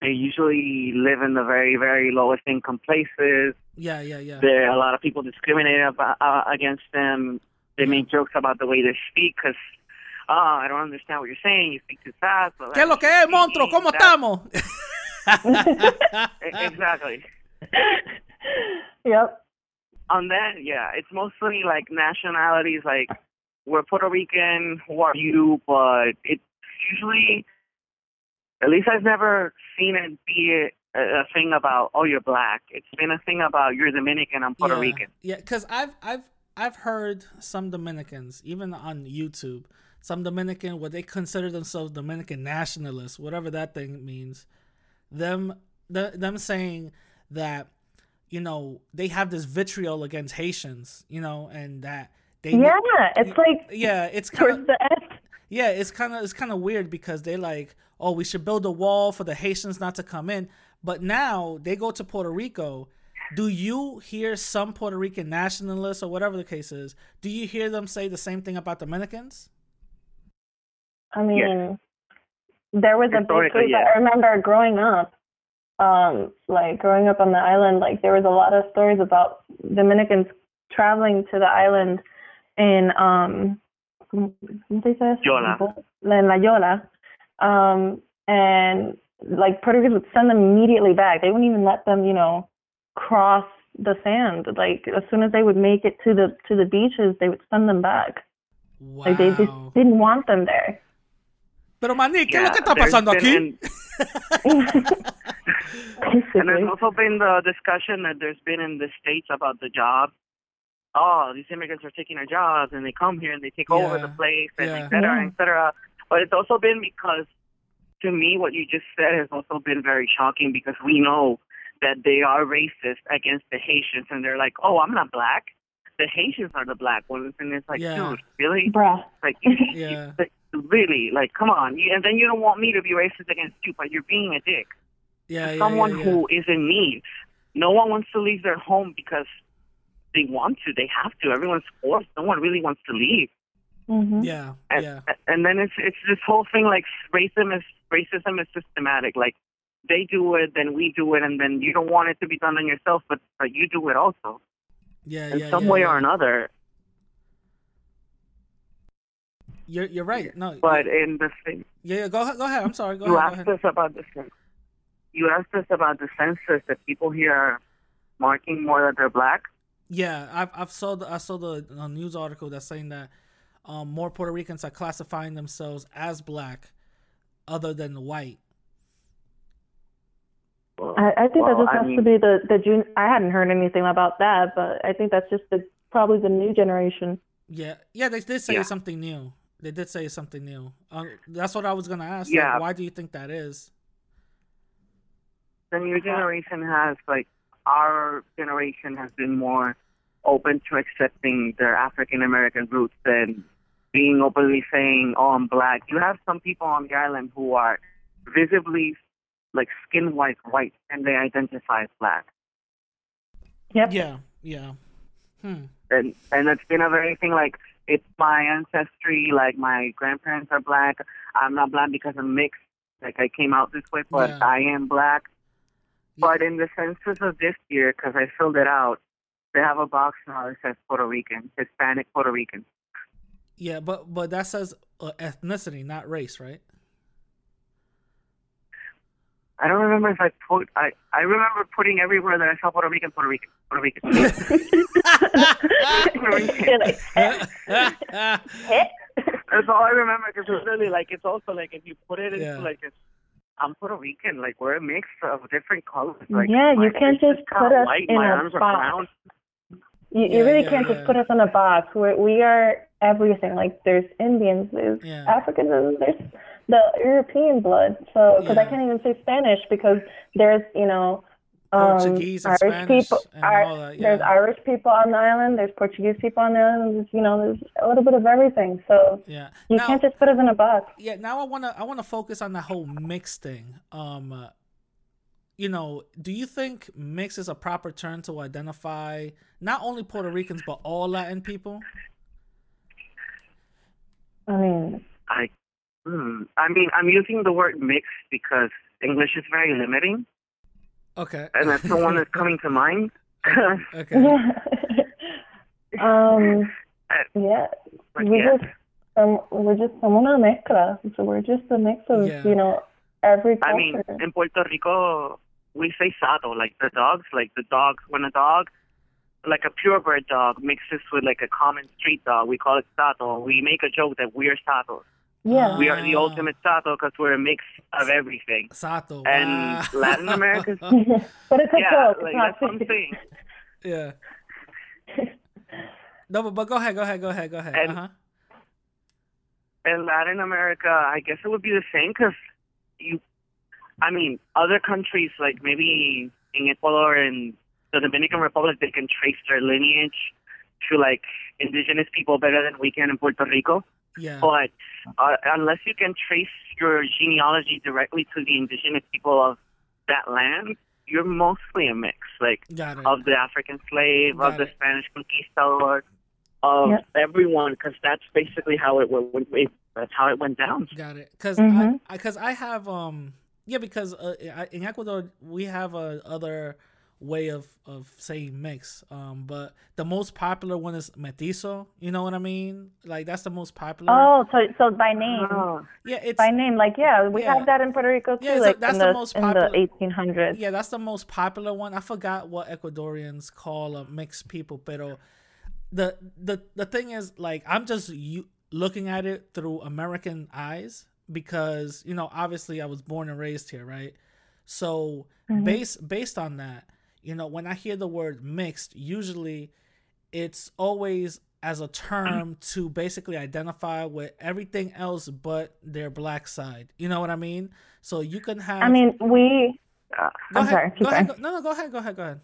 Speaker 6: they usually live in the very, very lowest income places.
Speaker 3: yeah, yeah, yeah.
Speaker 6: There a lot of people discriminate about, uh, against them. They make jokes about the way they speak because, oh, I don't understand what you're saying. You speak too fast. or
Speaker 3: ¿Qué es lo que es, monstruo? ¿Cómo
Speaker 6: That-
Speaker 3: estamos?
Speaker 6: Exactly.
Speaker 5: Yep.
Speaker 6: On that, yeah, it's mostly like nationalities. Like we're Puerto Rican. Who are you? But it's usually, at least I've never seen it be a, a thing about oh you're black. It's been a thing about you're Dominican. I'm Puerto
Speaker 3: yeah.
Speaker 6: Rican.
Speaker 3: Yeah, because I've I've I've heard some Dominicans, even on YouTube, some Dominican what they consider themselves Dominican nationalists, whatever that thing means. Them the, them saying that you know they have this vitriol against Haitians, you know, and that they
Speaker 5: Yeah, it's like
Speaker 3: yeah, it's kind of
Speaker 5: the
Speaker 3: yeah, it's kind of it's kind of weird because they like, oh, we should build a wall for the Haitians not to come in. But now they go to Puerto Rico. Do you hear some Puerto Rican nationalists or whatever the case is? Do you hear them say the same thing about Dominicans?
Speaker 5: I mean, there was a big
Speaker 6: Historically,
Speaker 5: case.
Speaker 6: yeah.
Speaker 5: I remember growing up, um, like growing up on the island, like there was a lot of stories about Dominicans traveling to the island in um, ¿cómo cómo se dice? eso?
Speaker 6: Yola.
Speaker 5: En La Yola, um, and like Puerto Ricans would send them immediately back. They wouldn't even let them, you know, cross the sand. Like as soon as they would make it to the to the beaches, they would send them back.
Speaker 3: Wow.
Speaker 5: Like they just didn't want them there.
Speaker 3: Pero maní, ¿qué es lo que está
Speaker 6: there's
Speaker 3: pasando
Speaker 6: been-
Speaker 3: aquí?
Speaker 6: And, and there's also been the discussion that there's been in the states about the jobs. Oh, these immigrants are taking our jobs, and they come here and they take over the place, and
Speaker 3: Yeah.
Speaker 6: et cetera, et cetera. But it's also been because, to me, what you just said has also been very shocking because we know that they are racist against the Haitians, and they're like, "Oh, I'm not black. The Haitians are the black ones," and it's like,
Speaker 3: Yeah.
Speaker 6: dude, really?
Speaker 5: Bruh.
Speaker 6: Like,
Speaker 3: Yeah.
Speaker 6: Like, really? Like, come on. You, and then you don't want me to be racist against you, but you're being a dick.
Speaker 3: Yeah, yeah,
Speaker 6: someone
Speaker 3: yeah, yeah.
Speaker 6: who is in need. No one wants to leave their home because they want to. They have to. Everyone's forced. No one really wants to leave.
Speaker 5: hmm
Speaker 3: Yeah,
Speaker 6: And,
Speaker 3: yeah,
Speaker 6: and then it's it's this whole thing like racism is racism is systematic. Like they do it, then we do it, and then you don't want it to be done on yourself, but, but you do it also
Speaker 3: yeah,
Speaker 6: in
Speaker 3: yeah.
Speaker 6: some
Speaker 3: yeah,
Speaker 6: way
Speaker 3: yeah.
Speaker 6: or another.
Speaker 3: You're you're right. No,
Speaker 6: But in the thing,
Speaker 3: yeah, yeah. Go ahead. Go ahead. I'm sorry. Go
Speaker 6: you
Speaker 3: ahead. Go
Speaker 6: asked
Speaker 3: ahead.
Speaker 6: us about the census. you asked us about the census that people here are marking more that they're black.
Speaker 3: Yeah, I've I've saw the I saw the uh, news article that's saying that um, more Puerto Ricans are classifying themselves as black, other than white.
Speaker 6: Well,
Speaker 5: I, I think
Speaker 6: well,
Speaker 5: that just
Speaker 6: I
Speaker 5: has
Speaker 6: mean,
Speaker 5: to be the the jun- I hadn't heard anything about that, but I think that's just the probably the new generation.
Speaker 3: Yeah, yeah. They did say
Speaker 6: Yeah.
Speaker 3: something new. They did say something new. Um, that's what I was gonna ask.
Speaker 6: Yeah.
Speaker 3: Like, why do you think that is?
Speaker 6: the new generation has like our generation has been more open to accepting their African American roots than being openly saying, "Oh, I'm black." You have some people on the island who are visibly like skin white white and they identify as black.
Speaker 5: Yep.
Speaker 3: Yeah, yeah. Hmm.
Speaker 6: and and it's been a very thing like it's my ancestry like my grandparents are black i'm not black because i'm mixed like i came out this way but
Speaker 3: Yeah.
Speaker 6: i am black
Speaker 3: Yeah.
Speaker 6: but in the census of this year because i filled it out they have a box now that says puerto rican hispanic puerto rican
Speaker 3: Yeah, but but that says uh, ethnicity, not race, right?
Speaker 6: I don't remember if i put i i remember putting everywhere that i saw puerto rican puerto rican puerto rican Puerto Rican. That's all I remember because it's really like it's also like if you put it into
Speaker 3: Yeah.
Speaker 6: like it's I'm Puerto Rican, like we're a mix of different colors. Like
Speaker 5: Yeah, you can't just put us
Speaker 6: white,
Speaker 5: in
Speaker 6: my
Speaker 5: a
Speaker 6: arms are
Speaker 5: box.
Speaker 6: brown.
Speaker 5: You,
Speaker 3: Yeah,
Speaker 5: you really
Speaker 3: yeah,
Speaker 5: can't
Speaker 3: yeah.
Speaker 5: just put us in a box. We're, we are everything. Like there's Indians, there's
Speaker 3: Yeah.
Speaker 5: Africans, there's the European blood. So because I can't even say Spanish because there's you know um,
Speaker 3: Portuguese and
Speaker 5: Irish
Speaker 3: Spanish
Speaker 5: people.
Speaker 3: and
Speaker 5: Ir-
Speaker 3: all that,
Speaker 5: There's. Irish people on the island. There's Portuguese people on the island. There's, you know, there's a little bit of everything. So
Speaker 3: Yeah.
Speaker 5: you
Speaker 3: Now-
Speaker 5: can't just put us in a box.
Speaker 3: yeah now i want to i want to focus on the whole mix thing um uh, you know do you think mix is a proper term to identify not only puerto ricans but all latin people
Speaker 5: I mean,
Speaker 6: I, hmm, I mean, I'm using the word mixed because English is very limiting,
Speaker 3: okay
Speaker 6: and that's the one that's coming to mind.
Speaker 3: okay
Speaker 5: yeah. um,
Speaker 6: Uh,
Speaker 5: yeah.
Speaker 6: but
Speaker 5: we
Speaker 6: yeah,
Speaker 5: just um, we're just somos una mezcla. So we're just a mix of
Speaker 3: Yeah.
Speaker 5: you know every
Speaker 6: I mean, in Puerto Rico, we say sato, like the dogs, like the dogs. When a dog, like a purebred dog, mixes with like a common street dog, we call it sato. We make a joke that we're sato.
Speaker 5: Yeah.
Speaker 6: We are the
Speaker 3: Ah.
Speaker 6: ultimate Sato because we're a mix of everything.
Speaker 3: sato
Speaker 6: And
Speaker 3: wow.
Speaker 6: Latin America.
Speaker 5: but it's a
Speaker 6: Yeah,
Speaker 5: joke.
Speaker 6: like
Speaker 5: not
Speaker 6: that's what I'm saying.
Speaker 3: yeah no but, but go ahead go ahead go ahead go ahead
Speaker 6: And-
Speaker 3: uh-huh
Speaker 6: in Latin America, I guess it would be the same because you, I mean, other countries like maybe in Ecuador and the Dominican Republic, they can trace their lineage to like indigenous people better than we can in Puerto Rico.
Speaker 3: Yeah
Speaker 6: But uh, unless you can trace your genealogy directly to the indigenous people of that land, you're mostly a mix, like of the African slave,
Speaker 3: Got
Speaker 6: of the. Spanish conquistador, of
Speaker 5: Yep.
Speaker 6: everyone, because that's basically how it went. went- it- That's how it went down.
Speaker 3: Got it. Because
Speaker 5: Mhm.
Speaker 3: I, because I have um yeah because uh, I- in Ecuador we have a other way of of saying mix. Um but the most popular one is mestizo you know what I mean? Like that's the most popular.
Speaker 5: Oh, so so by name,
Speaker 6: Oh,
Speaker 3: yeah it's
Speaker 5: by name, like yeah, we
Speaker 3: Yeah.
Speaker 5: have that in Puerto Rico too,
Speaker 3: Yeah,
Speaker 5: like
Speaker 3: that's
Speaker 5: in
Speaker 3: the
Speaker 5: the,
Speaker 3: most
Speaker 5: in
Speaker 3: popular-
Speaker 5: the 1800s.
Speaker 3: yeah that's the most popular one. I forgot what Ecuadorians call uh, mixed people pero the the the thing is like I'm just you looking at it through American eyes because you know obviously I was born and raised here right? So
Speaker 5: Mhm.
Speaker 3: based based on that you know when I hear the word mixed usually it's always as a term to basically identify with everything else but their black side. You know what I mean? So you can have
Speaker 5: I mean, we.
Speaker 6: uh,
Speaker 3: go
Speaker 5: I'm
Speaker 3: ahead,
Speaker 5: sorry,
Speaker 3: go ahead. go, no no go ahead. Go ahead. Go ahead.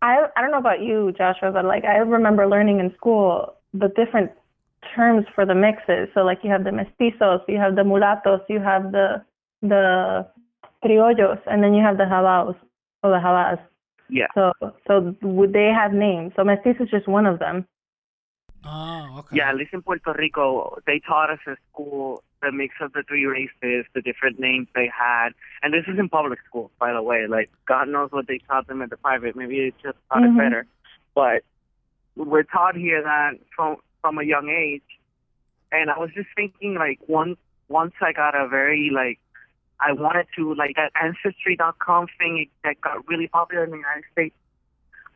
Speaker 5: I I don't know about you, Joshua, but like I remember learning in school the different terms for the mixes. So like you have the mestizos, you have the mulatos, you have the the criollos, and then you have the jalaos or the jalas.
Speaker 6: Yeah.
Speaker 5: So so would they have names? So mestizo is just one of them.
Speaker 3: Oh, okay.
Speaker 6: Yeah, at least in Puerto Rico, they taught us at school the mix of the three races, the different names they had. And this is in public school, by the way. Like, God knows what they taught them at the private. Maybe it's just taught
Speaker 5: Mhm.
Speaker 6: it better. But we're taught here that from from a young age. And I was just thinking, like, once once I got a very like, I wanted to like that Ancestry.com thing that got really popular in the United States.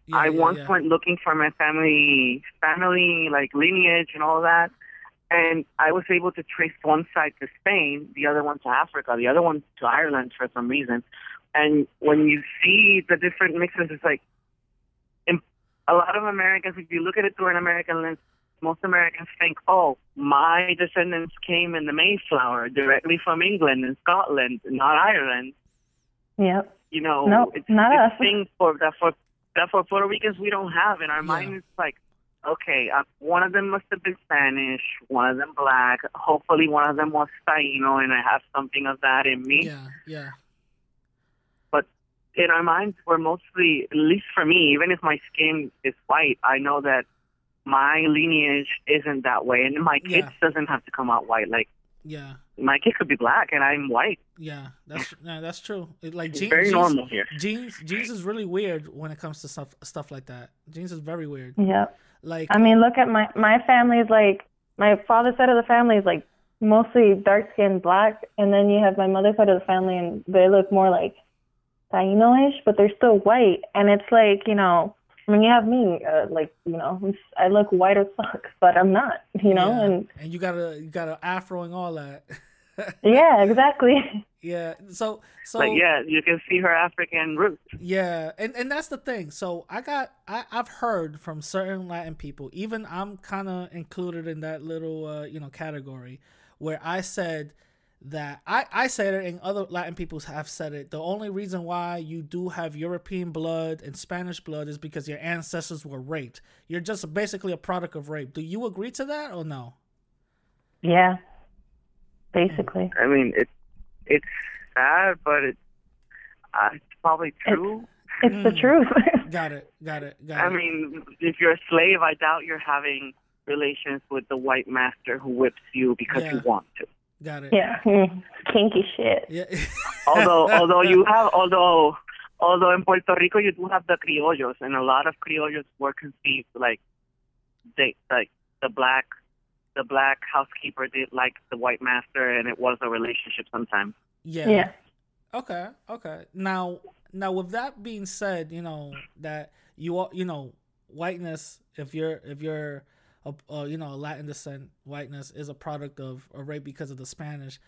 Speaker 3: Yeah,
Speaker 6: I
Speaker 3: yeah,
Speaker 6: once
Speaker 3: yeah.
Speaker 6: went looking for my family, family like lineage and all that, and I was able to trace one side to Spain, the other one to Africa, the other one to Ireland for some reason. And when you see the different mixes, it's like, a lot of Americans, if you look at it through an American lens, most Americans think, oh, my descendants came in the Mayflower directly from England and Scotland, not Ireland
Speaker 5: Yep.
Speaker 6: you know,
Speaker 5: No,
Speaker 6: it's,
Speaker 5: not
Speaker 6: it's
Speaker 5: us.
Speaker 6: things for that for that for Puerto Ricans we don't have in our
Speaker 3: Yeah.
Speaker 6: mind. It's like, okay, uh, one of them must have been Spanish, one of them black. Hopefully, one of them was Taino, and I have something of that in me.
Speaker 3: Yeah, yeah.
Speaker 6: But in our minds, we're mostly, at least for me, even if my skin is white, I know that my lineage isn't that way, and my kid
Speaker 3: Yeah.
Speaker 6: doesn't have to come out white. Like
Speaker 3: Yeah,
Speaker 6: my kid could be black, and I'm white.
Speaker 3: yeah, that's yeah, that's true. It, like
Speaker 6: It's
Speaker 3: genes,
Speaker 6: very
Speaker 3: genes,
Speaker 6: normal here.
Speaker 3: Genes, genes is really weird when it comes to stuff stuff like that. Genes is very weird.
Speaker 5: Yeah.
Speaker 3: Like,
Speaker 5: I mean, look at my my family's like my father's side of the family is like mostly dark skinned black, and then you have my mother's side of the family, and they look more like Taino-ish, but they're still white. And it's like you know, I mean, you have me, uh, like you know, I'm s- I look white as fuck, but I'm not, you know,
Speaker 3: yeah.
Speaker 5: and
Speaker 3: and you got a you gotta afro and all that.
Speaker 5: yeah, exactly.
Speaker 3: yeah. So so
Speaker 6: like yeah, you can see her African roots.
Speaker 3: Yeah, and and that's the thing. So I got I I've heard from certain Latin people, even I'm kind of included in that little uh, you know category where I said that I I said it and other Latin peoples have said it. The only reason why you do have European blood and Spanish blood is because your ancestors were raped. You're just basically a product of rape. Do you agree to that or no?
Speaker 5: Yeah, basically.
Speaker 6: I mean, it it's sad, but it's uh, it's probably true.
Speaker 5: It's the
Speaker 3: Mm.
Speaker 5: truth.
Speaker 3: Got it. Got it. Got
Speaker 6: I
Speaker 3: it.
Speaker 6: mean, if you're a slave, I doubt you're having relations with the white master who whips you because you want to.
Speaker 3: Got it.
Speaker 5: yeah, mm, kinky shit.
Speaker 3: Yeah.
Speaker 6: Although, although you have, although, although in Puerto Rico you do have the criollos, and a lot of criollos were conceived like they like the black, the black housekeeper did like the white master, and it was a relationship sometimes.
Speaker 3: yeah.
Speaker 5: Yeah.
Speaker 3: Okay, okay. Now, now with that being said, you know that you are, you know, whiteness. If you're, if you're, a, uh, you know, Latin descent, whiteness is a product of a rape because of the Spanish.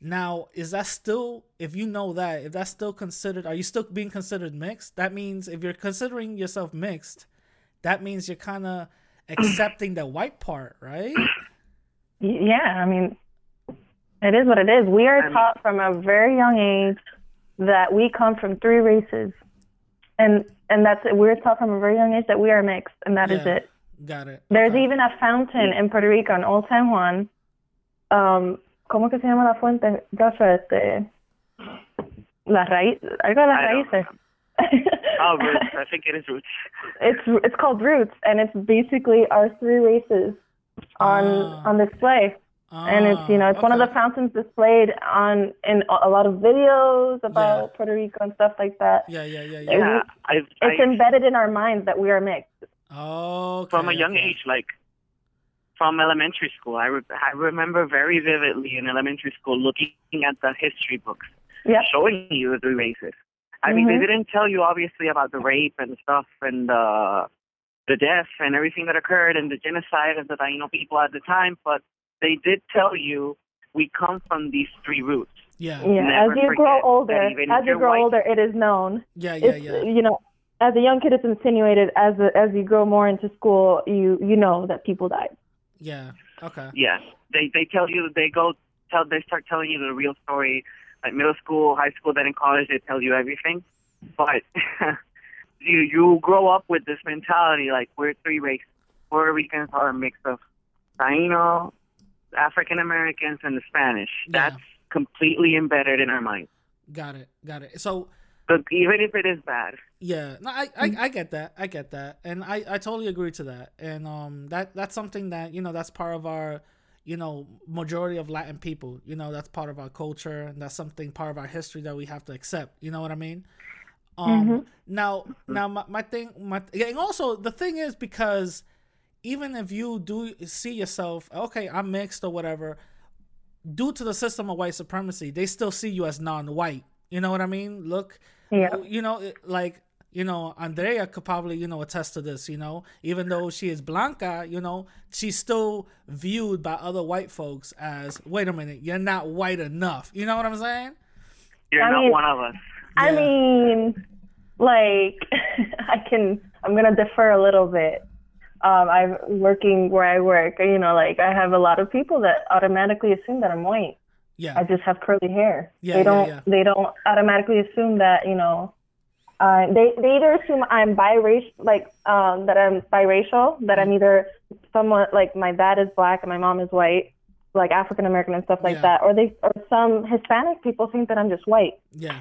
Speaker 3: Now, is that still, if you know that, if that's still considered, are you still being considered mixed? That means if you're considering yourself mixed, that means you're kind of accepting the white part, right?
Speaker 5: Yeah, I mean, it is what it is. We are taught from a very young age that we come from three races, and and that's it. We're taught from a very young age that we are mixed, and that is
Speaker 3: Yeah.
Speaker 5: it.
Speaker 3: Got it.
Speaker 5: There's
Speaker 3: Okay.
Speaker 5: even a fountain in Puerto Rico in Old San Juan. Um, ¿Cómo que se llama la fuente? Joshua, este, la raíz, algo de las
Speaker 6: I don't
Speaker 5: raíces.
Speaker 6: Oh, roots. I think it is roots.
Speaker 5: it's it's called Roots, and it's basically our three races on
Speaker 3: Ah.
Speaker 5: on display. and it's you know it's one of the fountains displayed on in a a lot of videos about Puerto Rico and stuff like that.
Speaker 3: Yeah, yeah, yeah, yeah.
Speaker 6: Yeah, I've,
Speaker 5: It's
Speaker 6: I,
Speaker 5: embedded in our minds that we are mixed.
Speaker 3: Oh,
Speaker 6: from a young age, like from elementary school. I, re- I remember very vividly in elementary school looking at the history books,
Speaker 5: Yep.
Speaker 6: showing you the three races. I mean,
Speaker 5: Mhm.
Speaker 6: they didn't tell you obviously about the rape and stuff and uh, the death and everything that occurred and the genocide of the Taino people at the time, but they did tell you we come from these three roots.
Speaker 3: Yeah,
Speaker 5: Yeah.
Speaker 6: Never
Speaker 5: as you grow older, as you grow
Speaker 6: white-
Speaker 5: older, it is known.
Speaker 3: yeah, yeah,
Speaker 5: it's
Speaker 3: yeah.
Speaker 5: you know, as a young kid, it's insinuated. As a, as you grow more into school, you you know that people died.
Speaker 3: Yeah. Okay.
Speaker 6: Yes, they they tell you they go tell they start telling you the real story, like middle school, high school, then in college they tell you everything. But you you grow up with this mentality like we're three races. Puerto Ricans are a mix of Taino, African Americans, and the Spanish.
Speaker 3: Yeah.
Speaker 6: That's completely embedded in our minds.
Speaker 3: Got it. Got it. So
Speaker 6: But even if it is bad,
Speaker 3: yeah, no, I, I I get that. I get that, and I I totally agree to that. And um, that that's something that you know that's part of our, you know, majority of Latin people. You know, that's part of our culture, and that's something part of our history that we have to accept. You know what I mean? Um, now now my, my thing my and also the thing is because even if you do see yourself okay i'm mixed or whatever due to the system of white supremacy they still see you as non-white you know what i mean look
Speaker 5: Yeah.
Speaker 3: you know like you know andrea could probably you know attest to this you know even though she is blanca you know she's still viewed by other white folks as wait a minute you're not white enough you know what i'm saying
Speaker 6: you're
Speaker 5: I
Speaker 6: not
Speaker 5: mean-
Speaker 6: one of us.
Speaker 5: I
Speaker 3: Yeah.
Speaker 5: mean, like, I can, I'm going to defer a little bit. Um, I'm working where I work, you know, like I have a lot of people that automatically assume that I'm white.
Speaker 3: yeah
Speaker 5: I just have curly hair.
Speaker 3: Yeah,
Speaker 5: they
Speaker 3: yeah,
Speaker 5: don't,
Speaker 3: yeah.
Speaker 5: they don't automatically assume that, you know, uh, they, they either assume I'm biracial, like, um, that I'm biracial, that I'm either somewhat, like, my dad is black and my mom is white, like African American and stuff like
Speaker 3: Yeah.
Speaker 5: that. Or they, or some Hispanic people think that I'm just white.
Speaker 3: yeah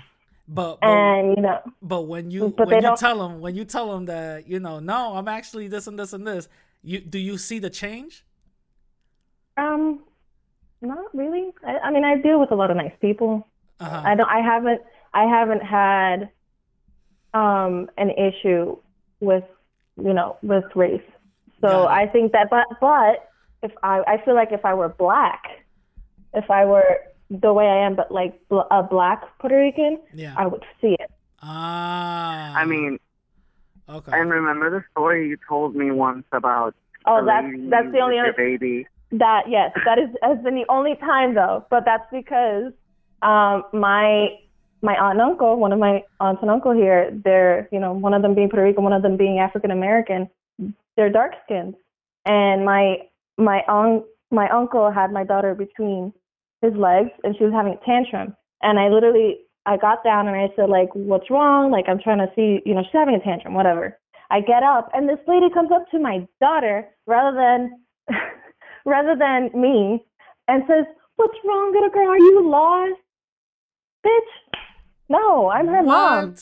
Speaker 3: but, but
Speaker 5: And, you know,
Speaker 3: But when you
Speaker 5: But
Speaker 3: when you
Speaker 5: don't-
Speaker 3: tell them when you tell them that you know no I'm actually this and this and this you do you see the change?
Speaker 5: Um, not really. I, I mean, I deal with a lot of nice people.
Speaker 3: Uh-huh.
Speaker 5: I don't. I haven't. I haven't had um an issue with you know with race. So I think that, but but if I I feel like if I were black, if I were the way I am, but like bl- a black Puerto Rican,
Speaker 3: yeah.
Speaker 5: I would see it.
Speaker 3: ah.
Speaker 6: I mean,
Speaker 3: okay.
Speaker 6: and remember the story you told me once about
Speaker 5: Oh, that's that's the only
Speaker 6: with
Speaker 5: other
Speaker 6: baby.
Speaker 5: That yes, that is has been the only time though. But that's because um, my my aunt and uncle, one of my aunts and uncle here, they're you know one of them being Puerto Rican, one of them being African American. They're dark skinned, and my my un- my uncle had my daughter between his legs, and she was having a tantrum. And I literally I got down and I said like, "What's wrong?" Like I'm trying to see, you know, she's having a tantrum, whatever. I get up and this lady comes up to my daughter rather than rather than me and says, "What's wrong, little girl? Are you lost, bitch?" No, I'm her mom.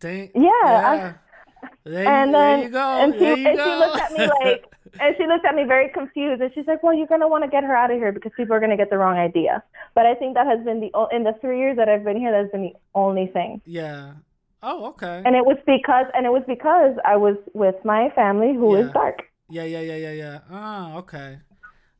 Speaker 3: Dang.
Speaker 5: Yeah,
Speaker 3: yeah. There, you,
Speaker 5: And
Speaker 3: there
Speaker 5: then
Speaker 3: you go.
Speaker 5: and she
Speaker 3: there
Speaker 5: and
Speaker 3: go.
Speaker 5: she looked at me like and she looked at me very confused and she's like, "Well, you're gonna want to get her out of here because people are gonna get the wrong idea." But I think that has been the in the three years that I've been here, that's been the only thing.
Speaker 3: yeah. Oh, okay.
Speaker 5: And it was because and it was because I was with my family who is
Speaker 3: Yeah.
Speaker 5: dark.
Speaker 3: Yeah, yeah, yeah, yeah, yeah. Ah, okay.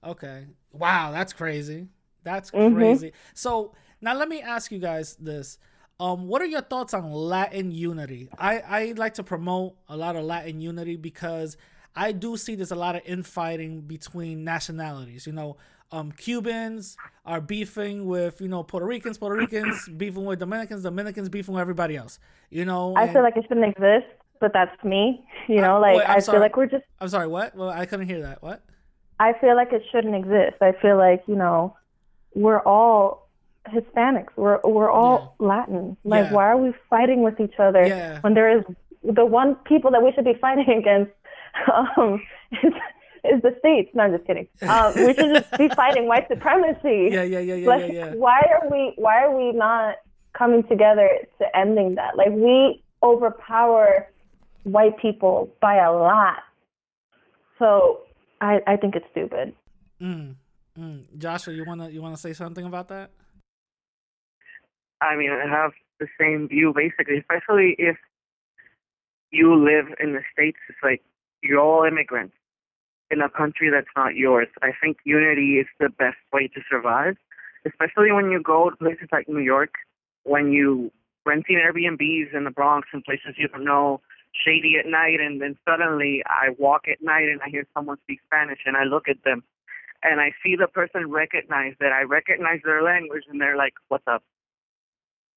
Speaker 3: Okay. Wow, that's crazy. That's
Speaker 5: Mhm.
Speaker 3: crazy. So now let me ask you guys this. Um, what are your thoughts on Latin unity? I, I like to promote a lot of Latin unity because I do see there's a lot of infighting between nationalities. You know, um, Cubans are beefing with, you know, Puerto Ricans, Puerto Ricans beefing with Dominicans, Dominicans beefing with everybody else. You know,
Speaker 5: I
Speaker 3: and-
Speaker 5: feel like it shouldn't exist, but that's me. You know, like
Speaker 3: wait,
Speaker 5: I
Speaker 3: sorry.
Speaker 5: feel like we're just
Speaker 3: I'm sorry, what? Well, I couldn't hear that. What?
Speaker 5: I feel like it shouldn't exist. I feel like, you know, we're all Hispanics. We're we're all Latin. Like
Speaker 3: Yeah.
Speaker 5: why are we fighting with each other
Speaker 3: Yeah.
Speaker 5: when there is the one people that we should be fighting against um is, is the states. No, I'm just kidding. Um, we should just be fighting white supremacy.
Speaker 3: Yeah, yeah, yeah, yeah,
Speaker 5: like
Speaker 3: yeah, yeah.
Speaker 5: why are we why are we not coming together to ending that? Like we overpower white people by a lot. So I I think it's stupid.
Speaker 3: Mm, mm. Joshua, you wanna you wanna say something about that?
Speaker 6: I mean, I have the same view basically, especially if you live in the States. It's like you're all immigrants in a country that's not yours. I think unity is the best way to survive, especially when you go to places like New York, when you renting Airbnbs in the Bronx and places you don't know, shady at night, and then suddenly I walk at night and I hear someone speak Spanish and I look at them and I see the person recognize that I recognize their language and they're like, "What's up?"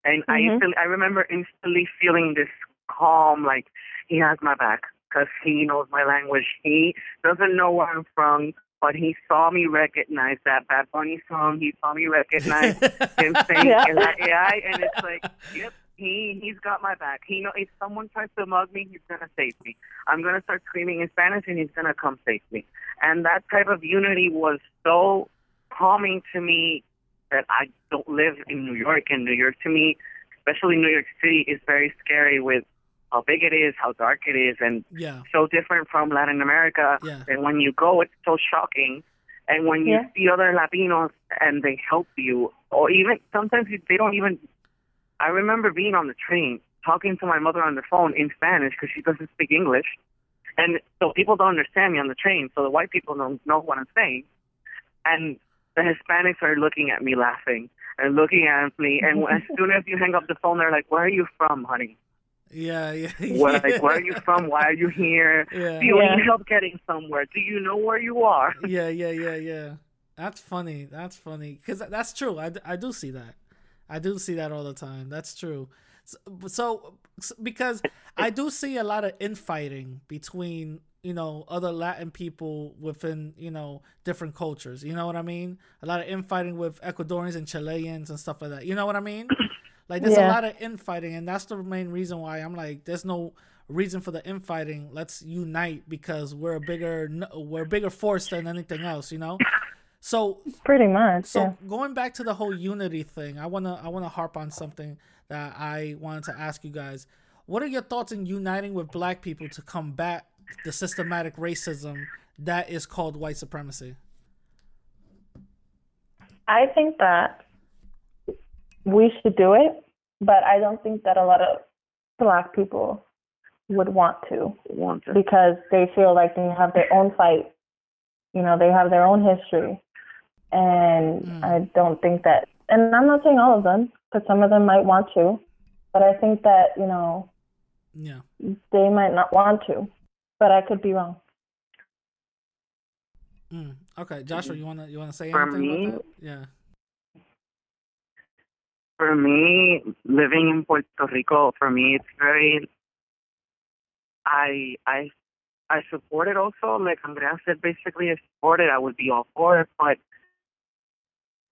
Speaker 6: And I
Speaker 5: Mhm.
Speaker 6: instantly, I remember instantly feeling this calm, like he has my back because he knows my language. He doesn't know where I'm from, but he saw me recognize that Bad Bunny song. He saw me recognize him saying
Speaker 5: Yeah.
Speaker 6: AI, and it's like, yep, he he's got my back. He know if someone tries to mug me, he's gonna save me. I'm gonna start screaming in Spanish, and he's gonna come save me. And that type of unity was so calming to me that I don't live in New York, and New York to me especially New York City, is very scary with how big it is, how dark it is, and
Speaker 3: Yeah.
Speaker 6: so different from Latin America.
Speaker 3: Yeah.
Speaker 6: And when you go, it's so shocking. And when you
Speaker 5: Yeah.
Speaker 6: see other Latinos and they help you, or even sometimes they don't even. I remember being on the train talking to my mother on the phone in Spanish because she doesn't speak English, and so people don't understand me on the train. So the white people don't know what I'm saying, and the Hispanics are looking at me laughing and looking at me. And as soon as you hang up the phone, they're like, "Where are you from, honey?
Speaker 3: Yeah. Yeah.
Speaker 6: Where, like, where are you from? Why are you here?
Speaker 3: Yeah.
Speaker 6: Do you
Speaker 5: Yeah.
Speaker 6: need help getting somewhere? Do you know where you are?"
Speaker 3: yeah, yeah, yeah, yeah. That's funny. That's funny because that's true. I, I do see that. I do see that all the time. That's true. So, so because I do see a lot of infighting between you know other Latin people within you know different cultures. You know what I mean? A lot of infighting with Ecuadorians and Chileans and stuff like that. You know what I mean? Like there's a lot of infighting, and that's the main reason why I'm like, there's no reason for the infighting. Let's unite because we're a bigger we're a bigger force than anything else. You know. So
Speaker 5: Pretty much.
Speaker 3: so
Speaker 5: yeah.
Speaker 3: going back to the whole unity thing, I wanna I wanna harp on something that I wanted to ask you guys. What are your thoughts in uniting with black people to combat the systematic racism that is called white supremacy?
Speaker 5: I think that we should do it, but I don't think that a lot of black people would want to
Speaker 6: Want to-
Speaker 5: because they feel like they have their own fight. You know, they have their own history. And
Speaker 3: Mm.
Speaker 5: I don't think that, and I'm not saying all of them, because some of them might want to, but I think that, you know,
Speaker 3: Yeah.
Speaker 5: they might not want to, but I could be wrong.
Speaker 3: Mm. Okay, Joshua, you wanna you wanna say
Speaker 6: For
Speaker 3: anything
Speaker 6: me-
Speaker 3: about that? Yeah.
Speaker 6: For me, living in Puerto Rico, for me, it's very. I I I support it also. Like Andrea said, basically, I support it. I would be all for it. But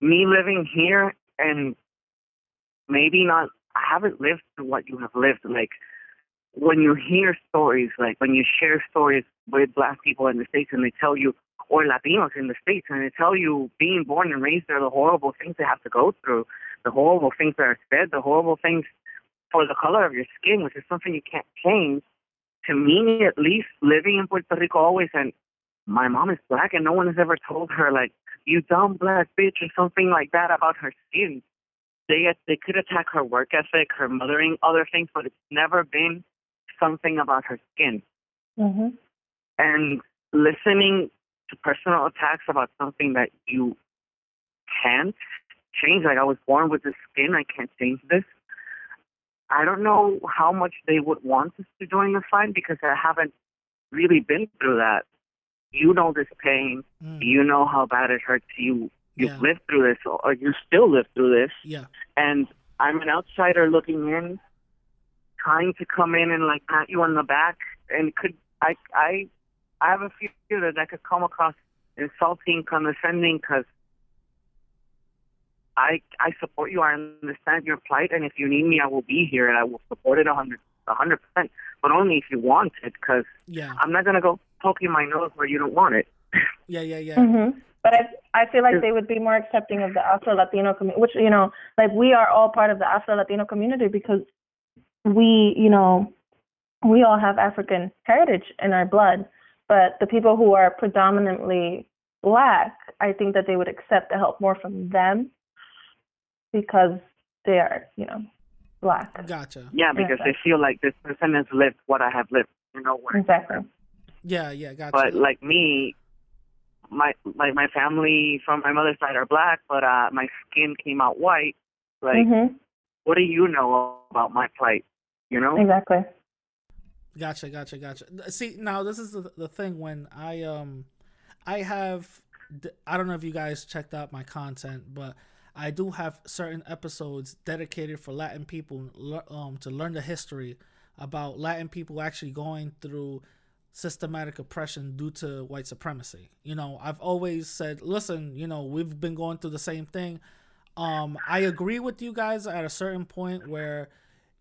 Speaker 6: me living here and maybe not, I haven't lived through what you have lived. Like when you hear stories, like when you share stories with black people in the States and they tell you, or Latinos in the States, and they tell you being born and raised there, the horrible things they have to go through, the horrible things that are said, the horrible things for the color of your skin, which is something you can't change. To me, at least, living in Puerto Rico always, and my mom is black, and no one has ever told her like, "You dumb black bitch" or something like that about her skin. They they could attack her work ethic, her mothering, other things, but it's never been something about her skin.
Speaker 5: hmm
Speaker 6: And listening to personal attacks about something that you can't change, like I was born with this skin, I can't change this. I don't know how much they would want us to join the fight because I haven't really been through that. You know this pain.
Speaker 3: Mm.
Speaker 6: You know how bad it hurts you. You've
Speaker 3: Yeah.
Speaker 6: lived through this, or you still live through this.
Speaker 3: Yeah.
Speaker 6: And I'm an outsider looking in, trying to come in and like pat you on the back, and could I I I have a fear that that could come across insulting, condescending, because I I support you. I understand your plight, and if you need me, I will be here, and I will support it a hundred a hundred percent. But only if you want it, because
Speaker 3: Yeah.
Speaker 6: I'm not gonna go poking my nose where you don't want it.
Speaker 3: Yeah. Yeah. Yeah.
Speaker 5: hmm But I I feel like they would be more accepting of the Afro Latino community, which you know, like we are all part of the Afro Latino community because we, you know, we all have African heritage in our blood. But the people who are predominantly black, I think that they would accept the help more from them because they are, you know, black.
Speaker 3: Gotcha.
Speaker 6: Yeah, because they feel like this person has lived what I have lived. You know what?
Speaker 5: Exactly.
Speaker 3: Yeah. Yeah. Gotcha.
Speaker 6: But like me, my like my family from my mother's side are black, but uh my skin came out white. Like,
Speaker 5: hmm
Speaker 6: what do you know about my plight? You know?
Speaker 5: Exactly.
Speaker 3: Gotcha, gotcha, gotcha. See, now this is the, the thing when I um I have I don't know if you guys checked out my content, but I do have certain episodes dedicated for Latin people um to learn the history about Latin people actually going through systematic oppression due to white supremacy. You know, I've always said, listen, you know, we've been going through the same thing. Um I agree with you guys at a certain point where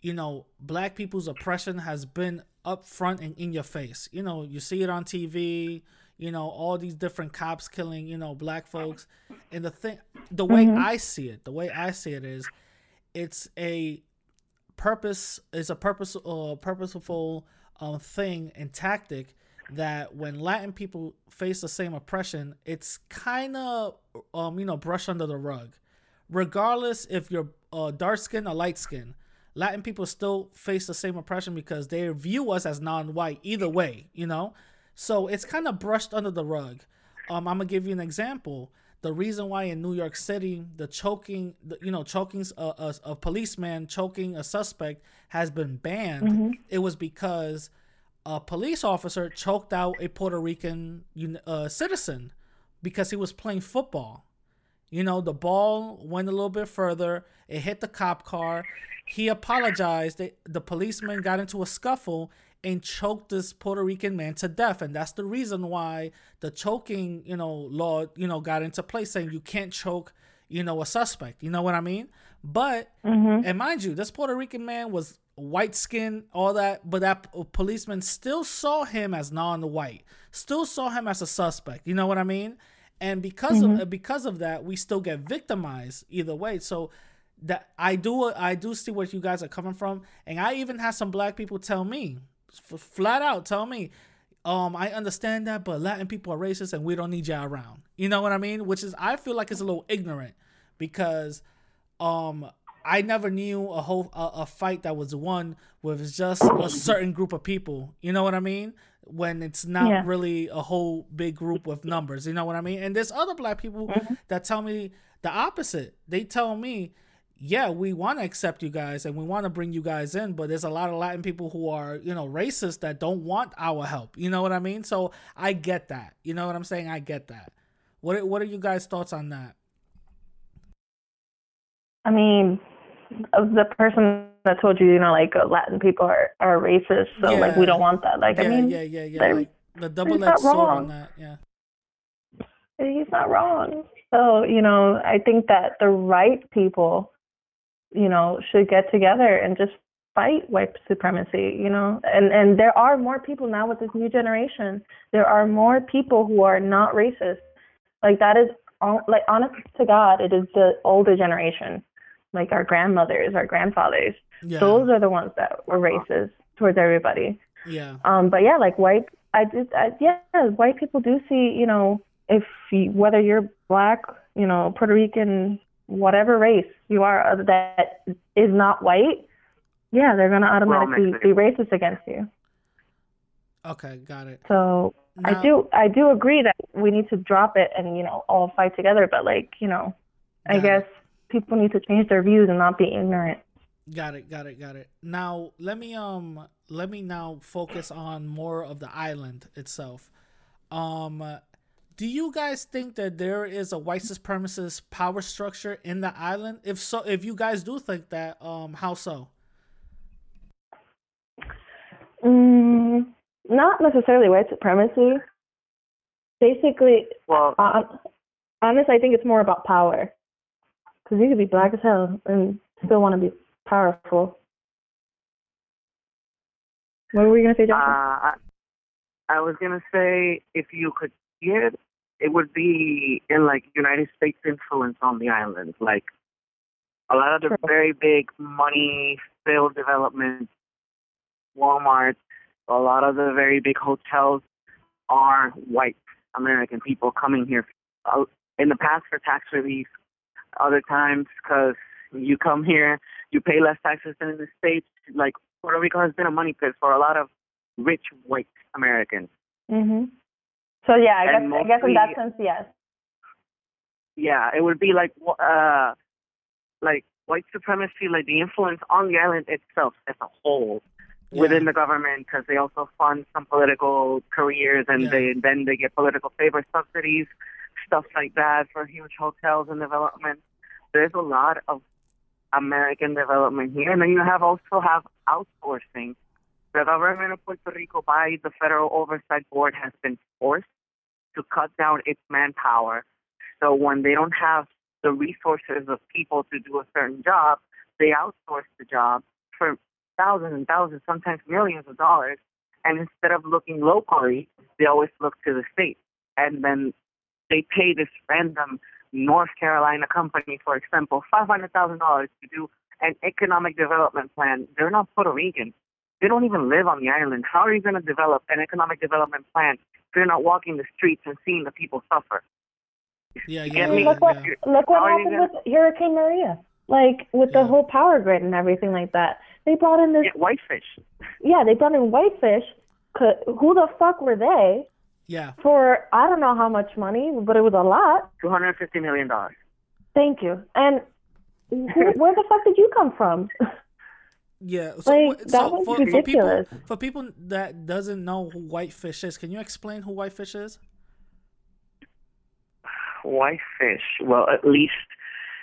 Speaker 3: you know, black people's oppression has been up front and in your face. You know, you see it on TV, you know, all these different cops killing, you know, black folks. And the thing the way I see it, the way I see it is it's a purpose is a purpose uh, purposeful um, thing and tactic that when Latin people face the same oppression, it's kind of um, you know brushed under the rug, regardless if you're uh, dark skin or light skin. Latin people still face the same oppression because they view us as non-white either way, you know. So it's kind of brushed under the rug. Um, I'm gonna give you an example. The reason why in New York City the choking, the, you know, choking a, a, a policeman choking a suspect has been banned. It was because a police officer choked out a Puerto Rican uh, citizen because he was playing football. You know, the ball went a little bit further. It hit the cop car. He apologized. The, the policeman got into a scuffle and choked this Puerto Rican man to death. And that's the reason why the choking, you know, law, you know, got into place saying you can't choke, you know, a suspect. You know what I mean? But, mm-hmm. and mind you, this Puerto Rican man was white skin, all that, but that policeman still saw him as non-white, still saw him as a suspect. You know what I mean? And because of because of that, we still get victimized either way. So that I do I do see where you guys are coming from, and I even had some black people tell me, f- flat out tell me, um, I understand that, but Latin people are racist, and we don't need y'all around. You know what I mean? Which is I feel like it's a little ignorant because um I never knew a whole a, a fight that was won with just a certain group of people. You know what I mean? When it's not
Speaker 5: Yeah.
Speaker 3: really a whole big group with numbers. You know what I mean? And there's other black people mm-hmm. that tell me the opposite. They tell me, yeah, we want to accept you guys and we want to bring you guys in, but there's a lot of Latin people who are, you know, racist that don't want our help. You know what I mean? So I get that. You know what I'm saying? I get that. What are, what are you guys' thoughts on that?
Speaker 5: I mean, the person that told you, you know, like uh, Latin people are, are racist, so like we don't want that. Like,
Speaker 3: yeah,
Speaker 5: I mean,
Speaker 3: yeah, yeah, yeah. Like the double edged sword on that. Yeah.
Speaker 5: he's not wrong. So, you know, I think that the right people, you know, should get together and just fight white supremacy, you know. And and there are more people now with this new generation. There are more people who are not racist. Like that is like honest to God, it is the older generation. Like our grandmothers, our grandfathers.
Speaker 3: Yeah.
Speaker 5: Those are the ones that were racist towards everybody.
Speaker 3: yeah.
Speaker 5: Um, but yeah, like white, I just, I, yeah, white people do see, you know, if you, whether you're black, you know, Puerto Rican, whatever race you are that is not white, yeah, they're gonna automatically be racist against you.
Speaker 3: Okay, got it.
Speaker 5: So I do, I do agree that we need to drop it and you know all fight together. But like, you know, I
Speaker 3: Got it.
Speaker 5: guess people need to change their views and not be ignorant.
Speaker 3: Got it, got it, got it. Now let me um let me now focus on more of the island itself. Um do you guys think that there is a white supremacist power structure in the island? If so if you guys do think that, um how so?
Speaker 5: Mm, not necessarily white supremacy. Basically,
Speaker 6: Well,
Speaker 5: Hon- honestly, I think it's more about power. Because you could be black as hell and still want to be powerful. What were you gonna say,
Speaker 6: uh,
Speaker 5: Justin?
Speaker 6: I, was gonna say if you could see it, it would be in like United States influence on the island. Like a lot of the
Speaker 5: True.
Speaker 6: very big money filled developments, Walmart, a lot of the very big hotels are white American people coming here. Uh, In the past for tax relief, other times because you come here, you pay less taxes than in the States. Like Puerto Rico has been a money pit for a lot of rich white Americans.
Speaker 5: mhm. So yeah, I guess
Speaker 6: and
Speaker 5: I guess in that sense, yes.
Speaker 6: yeah, it would be like uh like white supremacy, like the influence on the island itself as a whole within the government, because they also fund some political careers, and
Speaker 3: Yeah.
Speaker 6: they then they get political favor subsidies, stuff like that for huge hotels and development. There's a lot of American development here, and then you have also have outsourcing. The government of Puerto Rico, by the Federal Oversight Board, has been forced to cut down its manpower so when they don't have the resources of people to do a certain job, they outsource the job for thousands and thousands, sometimes millions of dollars. And instead of looking locally, they always look to the state. And then they pay this random North Carolina company, for example, $500,000 to do an economic development plan. They're not Puerto Rican. They don't even live on the island. How are you going to develop an economic development plan if you're not walking the streets and seeing the people suffer?
Speaker 3: Yeah,
Speaker 6: You
Speaker 3: yeah,
Speaker 6: get me?
Speaker 5: Look what
Speaker 3: yeah.
Speaker 5: look what
Speaker 6: How are you
Speaker 5: happened with Hurricane Maria. Like with
Speaker 3: Yeah.
Speaker 5: the whole power grid and everything like that. They brought in this
Speaker 6: Get whitefish.
Speaker 5: yeah, they brought in whitefish. Who the fuck were they?
Speaker 3: Yeah.
Speaker 5: For I don't know how much money, but it was a lot.
Speaker 6: Two hundred and fifty million dollars.
Speaker 5: Thank you. And who, where the fuck did you come from?
Speaker 3: Yeah, so,
Speaker 5: Like, that
Speaker 3: so
Speaker 5: was
Speaker 3: for, for people
Speaker 5: ridiculous.
Speaker 3: for people that doesn't know who Whitefish is, can you explain who Whitefish is?
Speaker 6: Whitefish. Well, at least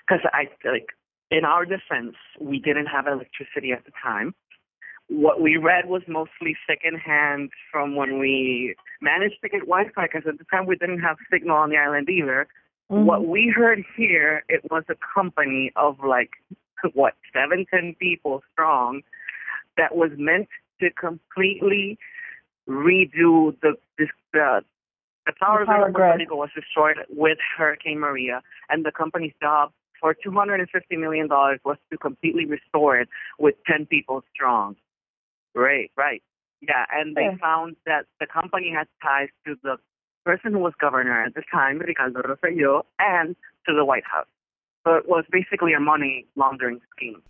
Speaker 6: because I like in our defense, we didn't have electricity at the time. What we read was mostly secondhand from when we managed to get Wi-Fi because at the time we didn't have signal on the island either.
Speaker 5: Mm-hmm.
Speaker 6: What we heard here, it was a company of like what seven, ten people strong that was meant to completely redo the this the the power,
Speaker 5: power
Speaker 6: grid of Puerto
Speaker 5: grid.
Speaker 6: Was destroyed with Hurricane Maria, and the company's job for two hundred and fifty million dollars was to completely restore it with ten people strong. Right, right. Yeah, and they
Speaker 5: Yeah.
Speaker 6: found that the company had ties to the person who was governor at the time, Ricardo Rosselló, and to the White House. So it was basically a money laundering scheme,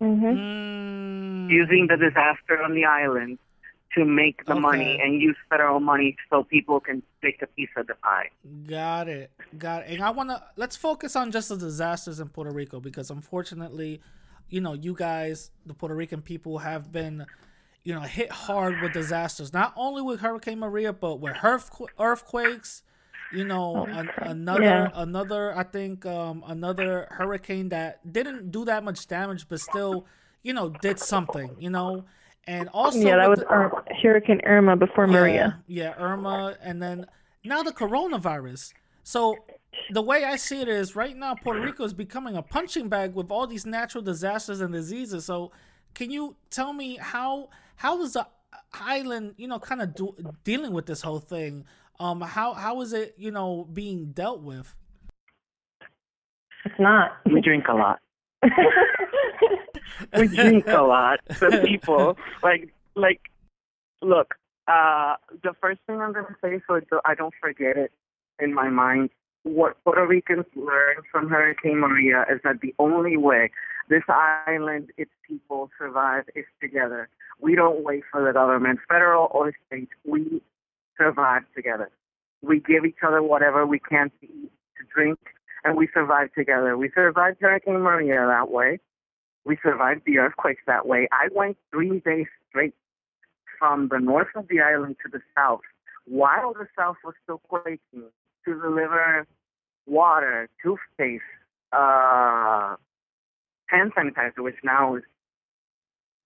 Speaker 5: hmm
Speaker 3: Mm,
Speaker 6: using the disaster on the island to make the money and use federal money so people can take a piece of the pie.
Speaker 3: Got it. Got it. And I want to let's focus on just the disasters in Puerto Rico because unfortunately, you know, you guys, the Puerto Rican people have been you know, hit hard with disasters. Not only with Hurricane Maria, but with earthqu- earthquakes, you know, an, another
Speaker 5: Yeah.
Speaker 3: another I think um another hurricane that didn't do that much damage but still, you know, did something, you know. And also
Speaker 5: yeah, that was
Speaker 3: the-
Speaker 5: Ir- Hurricane Irma before Maria.
Speaker 3: yeah, yeah, Irma, and then now the coronavirus. So the way I see it is, right now Puerto Rico is becoming a punching bag with all these natural disasters and diseases. So, can you tell me how how is the island, you know, kind of do, dealing with this whole thing? Um, how how is it, you know, being dealt with?
Speaker 5: It's not.
Speaker 6: We drink a lot. we drink a lot. The people like like look. Uh, the first thing I'm gonna say, so I don't forget it in my mind, what Puerto Ricans learned from Hurricane Maria is that the only way this island, its people survive is together. We don't wait for the government, federal or state. We survive together. We give each other whatever we can to eat, to drink, and we survive together. We survived Hurricane Maria that way. We survived the earthquakes that way. I went three days straight from the north of the island to the south while the south was still quaking to deliver water, toothpaste, uh, hand sanitizer, which now is,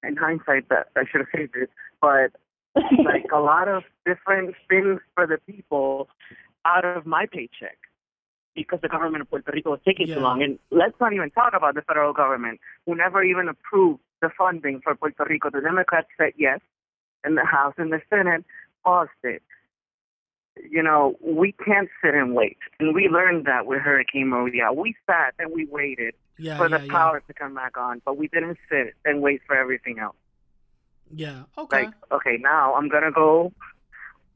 Speaker 6: in hindsight, that I should have saved it, but like a lot of different things for the people out of my paycheck because the government of Puerto Rico was taking
Speaker 3: Yeah.
Speaker 6: too long. And let's not even talk about the federal government, who never even approved the funding for Puerto Rico. The Democrats said yes in the House and the Senate paused it. You know, we can't sit and wait. And we learned that with Hurricane Maria. We sat and we waited
Speaker 3: Yeah,
Speaker 6: for
Speaker 3: yeah,
Speaker 6: the
Speaker 3: yeah.
Speaker 6: power to come back on, but we didn't sit and wait for everything else.
Speaker 3: Yeah. Okay.
Speaker 6: Like, okay, now I'm gonna go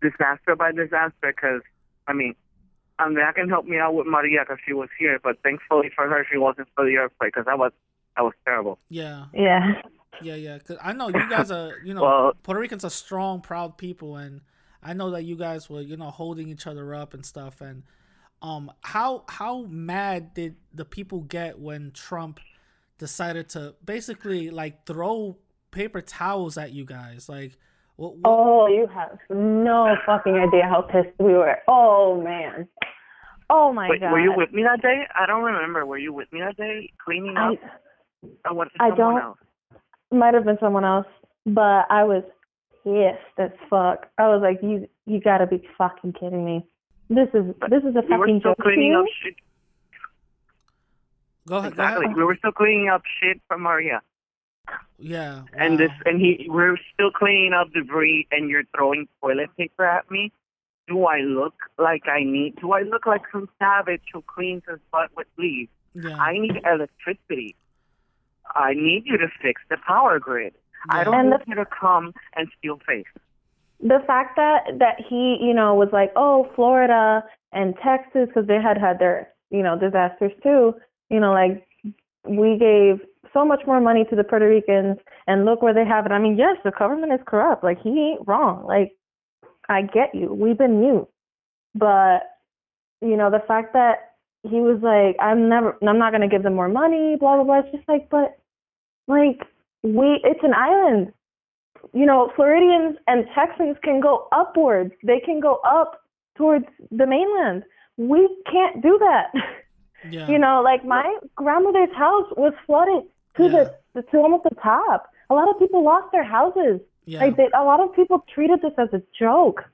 Speaker 6: disaster by disaster because, I mean, I mean, that can help me out with Maria because she was here, but thankfully for her, she wasn't for the earthquake because that was that was terrible.
Speaker 3: Yeah.
Speaker 5: yeah.
Speaker 3: Yeah, yeah. Cause I know you guys are, you know,
Speaker 6: Well-
Speaker 3: Puerto Ricans are strong, proud people, and I know that you guys were, you know, holding each other up and stuff. And um, how how mad did the people get when Trump decided to basically like throw paper towels at you guys? Like, what? what
Speaker 5: Oh, you have no fucking idea how pissed we were. Oh man. Oh my
Speaker 6: Wait,
Speaker 5: god.
Speaker 6: were you with me that day? I don't remember. Were you with me that day cleaning
Speaker 5: I
Speaker 6: up? or was it
Speaker 5: I don't-
Speaker 6: else?
Speaker 5: might have been someone else, but I was pissed as fuck. I was like, you you gotta be fucking kidding me. This is this is a
Speaker 6: We were
Speaker 5: fucking
Speaker 6: still
Speaker 5: joke to
Speaker 6: cleaning
Speaker 5: you?
Speaker 6: up shit.
Speaker 3: go ahead.
Speaker 6: Exactly.
Speaker 3: Go ahead.
Speaker 6: We were still cleaning up shit from Maria.
Speaker 3: Yeah.
Speaker 6: And
Speaker 3: wow.
Speaker 6: this, and he, we're still cleaning up debris, and you're throwing toilet paper at me. Do I look like I need? Do I look like some savage who cleans his butt with leaves?
Speaker 3: Yeah.
Speaker 6: I need electricity. I need you to fix the power grid. I don't
Speaker 5: And
Speaker 6: need
Speaker 5: the-
Speaker 6: you to come and steal face.
Speaker 5: the fact that that he you know was like oh florida and texas because they had had their you know disasters too. You know like we gave so much more money to the puerto ricans and look where they have it. I mean yes the government is corrupt. Like he ain't wrong. Like i get you. We've been mute. But you know the fact that he was like i'm never i'm not going to give them more money blah blah blah. It's just like but like we it's an island you know, Floridians and Texans can go upwards. They can go up towards the mainland. We can't do that.
Speaker 3: Yeah.
Speaker 5: You know, like my grandmother's house was flooded to
Speaker 3: Yeah.
Speaker 5: the to almost the top. A lot of people lost their houses.
Speaker 3: yeah.
Speaker 5: Like they, a lot of people treated this as a joke.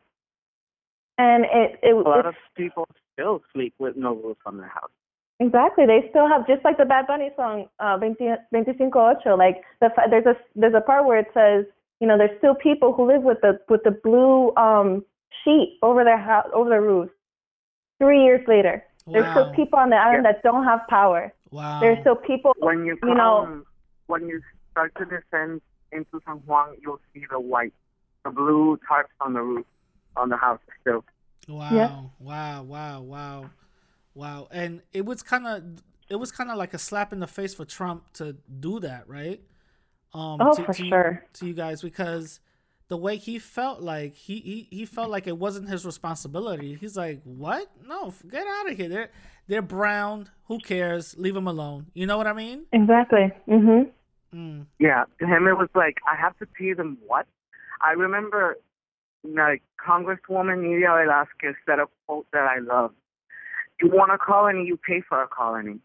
Speaker 5: And it it,
Speaker 6: A lot of people still sleep with no roof on their house.
Speaker 5: Exactly. They still have just like the Bad Bunny song, uh, 20, 25 ocho. Like the fa- there's a there's a part where it says, you know, there's still people who live with the with the blue um sheet over their house over their roofs. Three years later, there's still people on the island that don't have power.
Speaker 3: Wow.
Speaker 5: There's still people.
Speaker 6: When you come,
Speaker 5: You know-
Speaker 6: when you start to descend into San Juan, you'll see the white, the blue tarps on the roof, on the house still.
Speaker 3: Wow.
Speaker 5: Yeah.
Speaker 3: Wow. Wow. Wow. Wow. And it was kind of it was kind of like a slap in the face for Trump to do that, right? Um
Speaker 5: Oh,
Speaker 3: to,
Speaker 5: for
Speaker 3: to you-
Speaker 5: sure.
Speaker 3: to you guys because the way he felt like he, he he felt like it wasn't his responsibility. He's like, "What? No, get out of here. They're they're brown. Who cares? Leave them alone." You know what I mean?
Speaker 5: Exactly. Mhm.
Speaker 3: Mm.
Speaker 6: Yeah, to him it was like I have to pay them what? I remember like Congresswoman Nydia Velázquez said a quote that I love. You want a colony, you pay for a colony.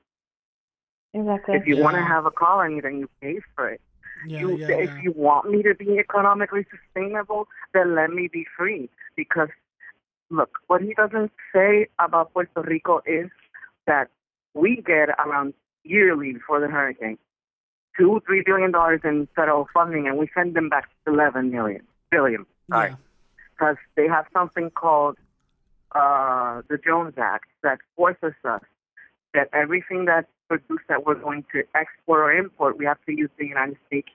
Speaker 5: Exactly.
Speaker 6: If you want to have a colony, then you pay for it.
Speaker 3: Yeah,
Speaker 6: you,
Speaker 3: yeah,
Speaker 6: if
Speaker 3: yeah.
Speaker 6: you want me to be economically sustainable, then let me be free. Because, look, what he doesn't say about Puerto Rico is that we get around yearly before the hurricane two, three billion dollars in federal funding, and we send them back eleven million billion. Sorry,
Speaker 3: Yeah.
Speaker 6: because they have something called uh, the Jones Act that forces us that everything that's produced that we're going to export or import, we have to use the United States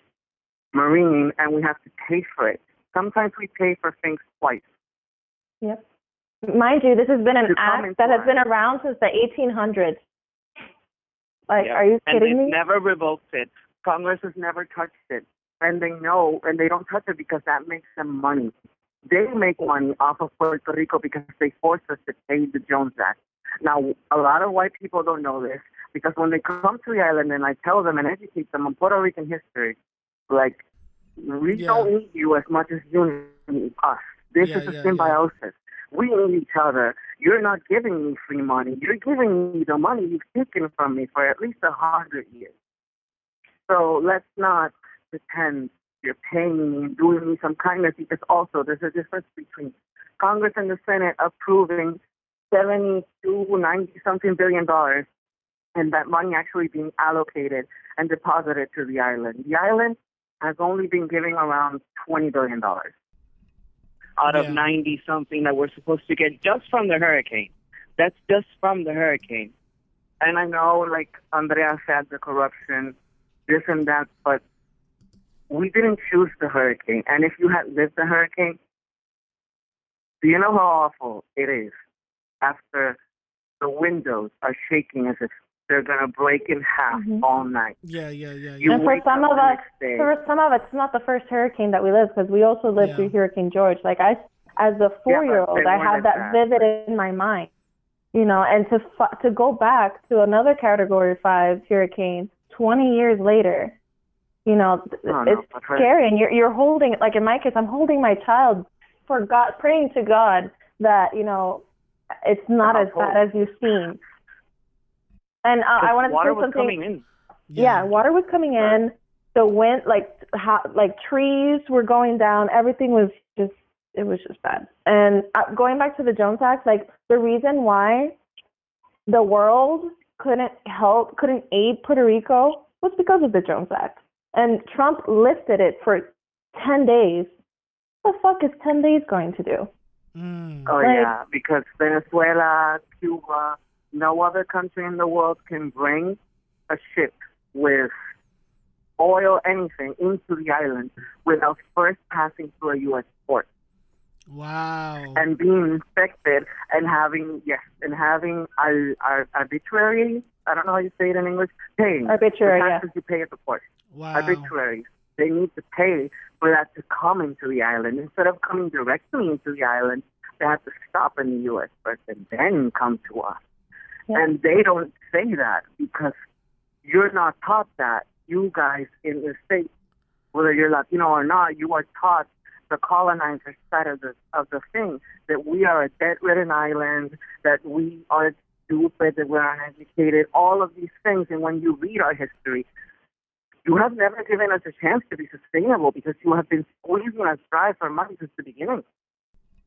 Speaker 6: Marine and we have to pay for it. Sometimes we pay for things twice.
Speaker 5: Yep. Mind you, this has been an act that has been around since the 1800s. Like,
Speaker 6: Yeah.
Speaker 5: are you
Speaker 6: and
Speaker 5: kidding
Speaker 6: they
Speaker 5: me?
Speaker 6: never revoked it. Congress has never touched it. And they know, and they don't touch it because that makes them money. They make money off of Puerto Rico because they force us to pay the Jones Act. Now, a lot of white people don't know this because when they come to the island and I tell them and educate them on Puerto Rican history, like, we
Speaker 3: Yeah.
Speaker 6: don't need you as much as you need us. This
Speaker 3: Yeah,
Speaker 6: is a
Speaker 3: yeah, yeah.
Speaker 6: symbiosis. We need each other. You're not giving me free money. You're giving me the money you've taken from me for at least a hundred years. So let's not pretend you're paying me and doing me some kindness because also there's a difference between Congress and the Senate approving 72, 90 something billion dollars and that money actually being allocated and deposited to the island. The island has only been giving around $20 billion out of
Speaker 3: Yeah.
Speaker 6: 90 something that we're supposed to get just from the hurricane. That's just from the hurricane. And I know, like Andrea said, the corruption, this and that, but we didn't choose the hurricane. And if you had lived the hurricane, do you know how awful it is after the windows are shaking as if they're going to break in half
Speaker 5: Mhm.
Speaker 6: all night?
Speaker 3: Yeah, yeah, yeah,
Speaker 6: You
Speaker 3: yeah.
Speaker 5: And for some of us,
Speaker 6: day.
Speaker 5: for some of us, it's not the first hurricane that we lived because we also lived
Speaker 3: Yeah.
Speaker 5: through Hurricane George. Like I, as a four-year-old,
Speaker 6: they
Speaker 5: I
Speaker 6: weren't
Speaker 5: have
Speaker 6: as
Speaker 5: that vivid in my mind. You know, and to fi- to go back to another Category Five hurricane 20 years later, you know,
Speaker 6: Oh, no,
Speaker 5: it's
Speaker 6: but her-
Speaker 5: scary. And you're you're holding, like in my case, I'm holding my child for God, praying to God that you know it's not as
Speaker 6: household.
Speaker 5: bad as you seem. And uh, I
Speaker 6: Because
Speaker 5: wanted to
Speaker 6: water
Speaker 5: say
Speaker 6: was
Speaker 5: something.
Speaker 6: coming in.
Speaker 5: Yeah, water was coming in. The wind, like ha- like trees were going down. Everything was just it was just bad. And uh, going back to the Jones Act, like the reason why the world couldn't help, couldn't aid Puerto Rico was because of the Jones Act. And Trump lifted it for ten days. What the fuck is ten days going to do?
Speaker 3: Mm.
Speaker 6: Oh
Speaker 5: Like-
Speaker 6: yeah, because Venezuela, Cuba, no other country in the world can bring a ship with oil, anything into the island without first passing through a U.S. port
Speaker 3: Wow.
Speaker 6: and being inspected and having yes and having ar- ar- arbitrary I don't know how you say it in English paying
Speaker 5: Arbitrary,
Speaker 6: the
Speaker 5: yeah.
Speaker 6: taxes you pay at the port
Speaker 3: wow.
Speaker 6: arbitraries they need to pay for that to come into the island instead of coming directly into the island they have to stop in the U.S. first and then come to us
Speaker 5: Yeah.
Speaker 6: and they don't say that because you're not taught that you guys in the states whether you're Latino or not you are taught the colonizer side of the of the thing that we are a debt-ridden island, that we are stupid, that we're uneducated, all of these things. And when you read our history, you have never given us a chance to be sustainable because you have been squeezing us dry for money since the beginning.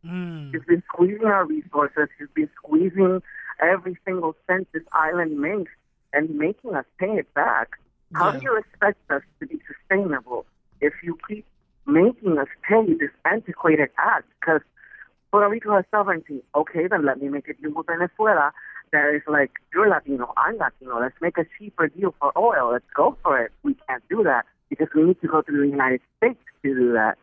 Speaker 3: Mm.
Speaker 6: You've been squeezing our resources. You've been squeezing every single cent this island makes and making us pay it back. How
Speaker 3: Yeah.
Speaker 6: do you expect us to be sustainable if you keep making us pay this antiquated act? Because Puerto Rico has sovereignty. Okay, then let me make a deal with Venezuela that is like, you're Latino, I'm Latino. Let's make a cheaper deal for oil. Let's go for it. We can't do that because we need to go to the United States to do that.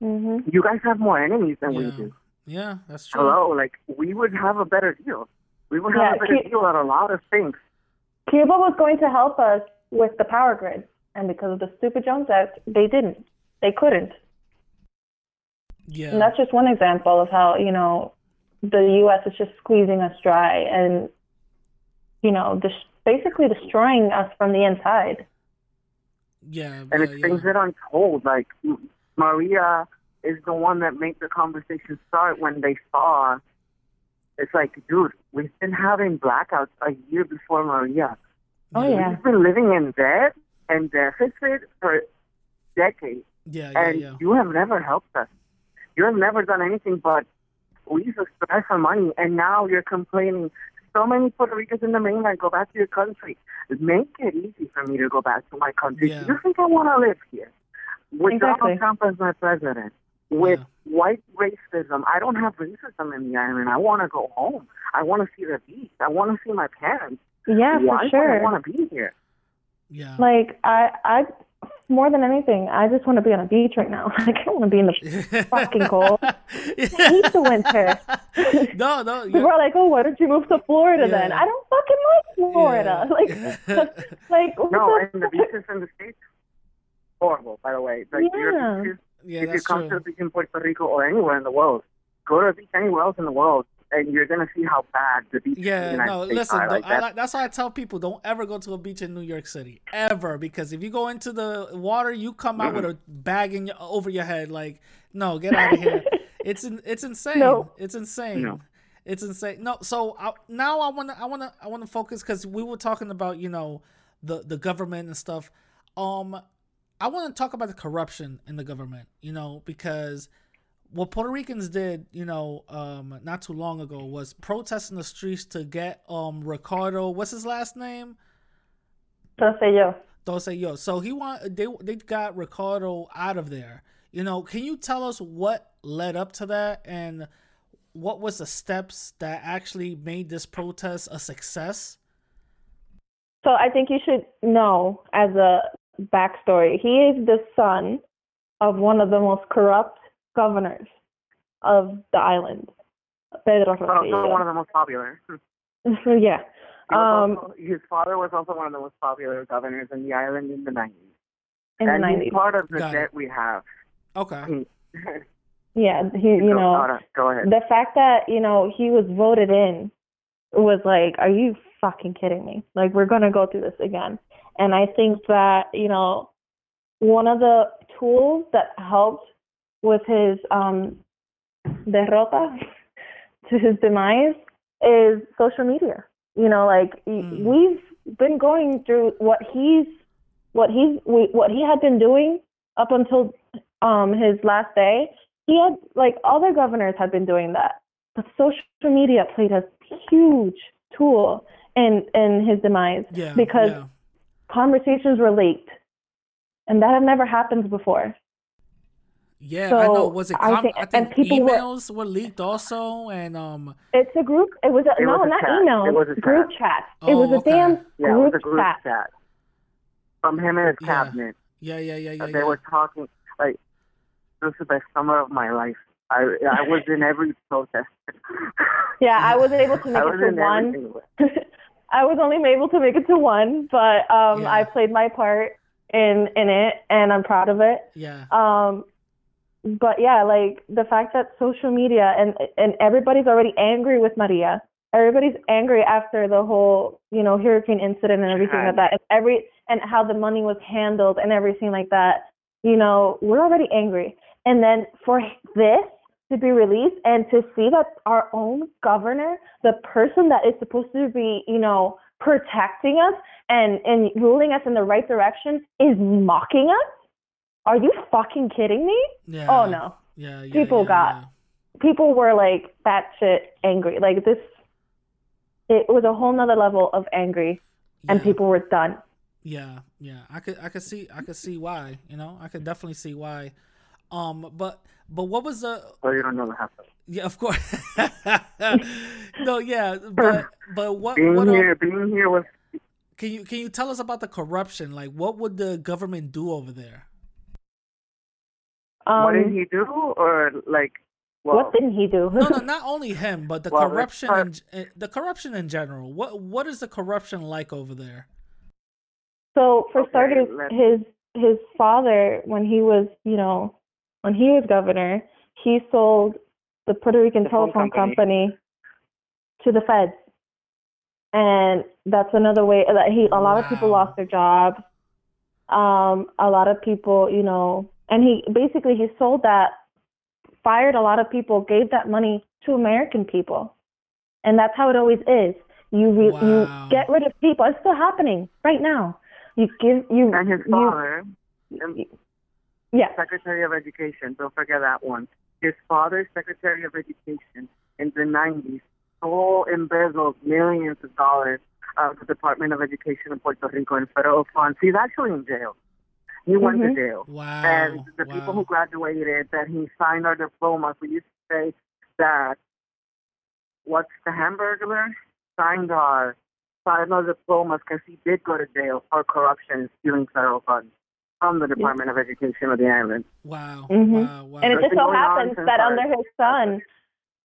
Speaker 5: hmm
Speaker 6: You guys have more enemies than we do.
Speaker 3: Yeah, that's true.
Speaker 6: Hello, like we would have a better deal. We would have a better
Speaker 5: Cu-
Speaker 6: deal on a lot of things.
Speaker 5: Cuba was going to help us with the power grid, and because of the stupid Jones Act, they didn't. They couldn't.
Speaker 3: Yeah.
Speaker 5: And that's just one example of how, you know, the U.S. is just squeezing us dry and, you know, dis- basically destroying us from the inside.
Speaker 3: yeah.
Speaker 6: And
Speaker 3: yeah,
Speaker 6: it's
Speaker 3: yeah.
Speaker 6: things that aren't told. Like Maria is the one that made the conversation start when they saw. It's like, dude, we've been having blackouts a year before Maria.
Speaker 5: Oh, yeah.
Speaker 6: We've been living in debt and deficit for decades.
Speaker 3: Yeah, yeah,
Speaker 6: and
Speaker 3: yeah.
Speaker 6: you have never helped us. You have never done anything but squeeze us dry for money, and now you're complaining. So many Puerto Ricans in the mainland go back to your country. Make it easy for me to go back to my country.
Speaker 3: Yeah.
Speaker 6: Do you think I want to live here? With
Speaker 5: Exactly.
Speaker 6: Donald Trump as my president, with
Speaker 3: Yeah.
Speaker 6: white racism, I don't have racism in the island. I want to go home. I want to see the beach. I want to see my parents.
Speaker 5: Yeah,
Speaker 6: Why
Speaker 5: for
Speaker 6: would I
Speaker 5: sure.
Speaker 6: want to be here?
Speaker 3: Yeah.
Speaker 5: Like I, I, more than anything, I just want to be on a beach right now. I don't want to be in the fucking cold. I hate the winter.
Speaker 3: no, no.
Speaker 5: People
Speaker 3: you're-
Speaker 5: like, oh, why don't you move to Florida
Speaker 3: Yeah.
Speaker 5: then? I don't fucking like Florida.
Speaker 3: Yeah.
Speaker 5: Like, like
Speaker 6: No,
Speaker 5: the
Speaker 6: and the beaches in the states, horrible. By the way, like
Speaker 5: Yeah.
Speaker 6: your beaches
Speaker 3: yeah,
Speaker 6: if you
Speaker 3: that's
Speaker 6: come to
Speaker 3: true.
Speaker 6: a beach in Puerto Rico or anywhere in the world, go to a beach anywhere else in the world, and you're gonna see how bad the beaches in the
Speaker 3: Yeah, no,
Speaker 6: States
Speaker 3: listen,
Speaker 6: are. Like
Speaker 3: I
Speaker 6: that.
Speaker 3: like, that's why I tell people don't ever go to a beach in New York City. Ever. Because if you go into the water, you come out with a bag in your, over your head. Like, no, get out of here. it's it's insane.
Speaker 5: No.
Speaker 3: It's insane.
Speaker 6: No.
Speaker 3: It's insane. No, so I, now I want to I want to I want to focus cuz we were talking about, you know, the the government and stuff. Um I want to talk about the corruption in the government, you know, because what Puerto Ricans did, you know, um, not too long ago was protest in the streets to get um Ricardo, what's his last name?
Speaker 5: So say yo.
Speaker 3: Don't say yo. So he want they they got Ricardo out of there. You know, can you tell us what led up to that and what was the steps that actually made this protest a success?
Speaker 5: So I think you should know as a backstory, he is the son of one of the most corrupt governors of the island, Pedro
Speaker 6: But also one of the most popular.
Speaker 5: yeah.
Speaker 6: He
Speaker 5: Um,
Speaker 6: also- his father was also one of the most popular governors in the island in the 90s.
Speaker 5: in the
Speaker 6: and he's
Speaker 5: 90s.
Speaker 6: part of the
Speaker 3: Got it.
Speaker 6: debt we have.
Speaker 3: Okay.
Speaker 5: Yeah, he, you
Speaker 6: Go-
Speaker 5: know,
Speaker 6: on, go ahead.
Speaker 5: the fact that you know he was voted in was like, are you fucking kidding me? Like we're gonna go through this again. And I think that you know one of the tools that helped with his um derrota to his demise is social media. You know, like
Speaker 3: Mm.
Speaker 5: we've been going through what he's what he's we, what he had been doing up until um his last day he had like other governors had been doing that but social media played a huge tool in in his demise
Speaker 3: Yeah.
Speaker 5: because
Speaker 3: yeah.
Speaker 5: conversations were leaked and that had never happened before
Speaker 3: Yeah,
Speaker 5: So,
Speaker 3: I know. Was it?
Speaker 5: I think-
Speaker 3: I think
Speaker 5: and people were-
Speaker 3: emails were, leaked also, and um,
Speaker 5: it's a group it was a
Speaker 6: It
Speaker 5: no
Speaker 6: was a
Speaker 5: not
Speaker 6: chat.
Speaker 5: email
Speaker 6: It was a
Speaker 5: group
Speaker 6: chat.
Speaker 5: chat
Speaker 3: Oh,
Speaker 5: it was a
Speaker 3: okay.
Speaker 5: damn
Speaker 6: yeah, it
Speaker 5: group,
Speaker 6: was a group
Speaker 5: chat.
Speaker 6: chat. From him and his
Speaker 3: Yeah.
Speaker 6: cabinet.
Speaker 3: Yeah, yeah, yeah, yeah.
Speaker 6: they
Speaker 3: yeah.
Speaker 6: were talking like this is the best summer of my life. I I was in every protest.
Speaker 5: Yeah, I wasn't able to make it to
Speaker 6: in
Speaker 5: one. I was only able to make it to one, but um,
Speaker 3: Yeah.
Speaker 5: I played my part in in it, and I'm proud of it.
Speaker 3: yeah.
Speaker 5: Um, but yeah, like the fact that social media and and everybody's already angry with Maria. Everybody's angry after the whole, you know, hurricane incident and everything like that, and every and how the money was handled and everything like that. You know, we're already angry, and then for this to be released and to see that our own governor, the person that is supposed to be, you know, protecting us and and ruling us in the right direction, is mocking us. Are you fucking kidding me?
Speaker 3: Yeah.
Speaker 5: Oh no.
Speaker 3: Yeah, yeah.
Speaker 5: People
Speaker 3: yeah,
Speaker 5: got- People were like batshit angry. Like this it was a whole nother level of angry
Speaker 3: yeah.
Speaker 5: and people were done.
Speaker 3: Yeah, yeah. I could I could see I could see why, you know? I could definitely see why. Um but but what was the
Speaker 6: So you don't know what happened.
Speaker 3: Yeah, of course. no, yeah, but but what
Speaker 6: Being
Speaker 3: what
Speaker 6: here, being here was
Speaker 3: can you can you tell us about the corruption? Like what would the government do over there?
Speaker 5: Um
Speaker 6: what did he do, or like well,
Speaker 5: what didn't he do?
Speaker 3: No, no, not only him, but the
Speaker 6: Well,
Speaker 3: corruption
Speaker 6: start-
Speaker 3: in, eh, the corruption in general. What what is the corruption like over there?
Speaker 5: So for
Speaker 6: Okay,
Speaker 5: starters,
Speaker 6: let's-
Speaker 5: his his father, when he was, you know, when he was governor, he sold the Puerto Rican
Speaker 6: The
Speaker 5: telephone
Speaker 6: company.
Speaker 5: company. to the feds, and that's another way that he. A lot of people lost their jobs. Um, a lot of people, you know, and he basically he sold that, fired a lot of people, gave that money to American people, and that's how it always is. You re-
Speaker 3: Wow.
Speaker 5: you get rid of people. It's still happening right now. You give you
Speaker 6: and his father, um,
Speaker 5: yeah
Speaker 6: Secretary of Education. Don't forget that one. His father, Secretary of Education, in the 90s, stole embezzled millions of dollars of the Department of Education in Puerto Rico in federal funds. He's actually in jail. He went
Speaker 5: Mhm.
Speaker 6: to jail.
Speaker 3: Wow.
Speaker 6: and the
Speaker 3: wow.
Speaker 6: people who graduated that he signed our diplomas, we used to say that what's the hamburger signed our signed our diplomas because he did go to jail for corruption and stealing federal funds from the Department of Education of the island.
Speaker 3: Wow.
Speaker 5: Mhm.
Speaker 3: Wow. Wow.
Speaker 5: And it just so happens that
Speaker 6: our-
Speaker 5: under his son,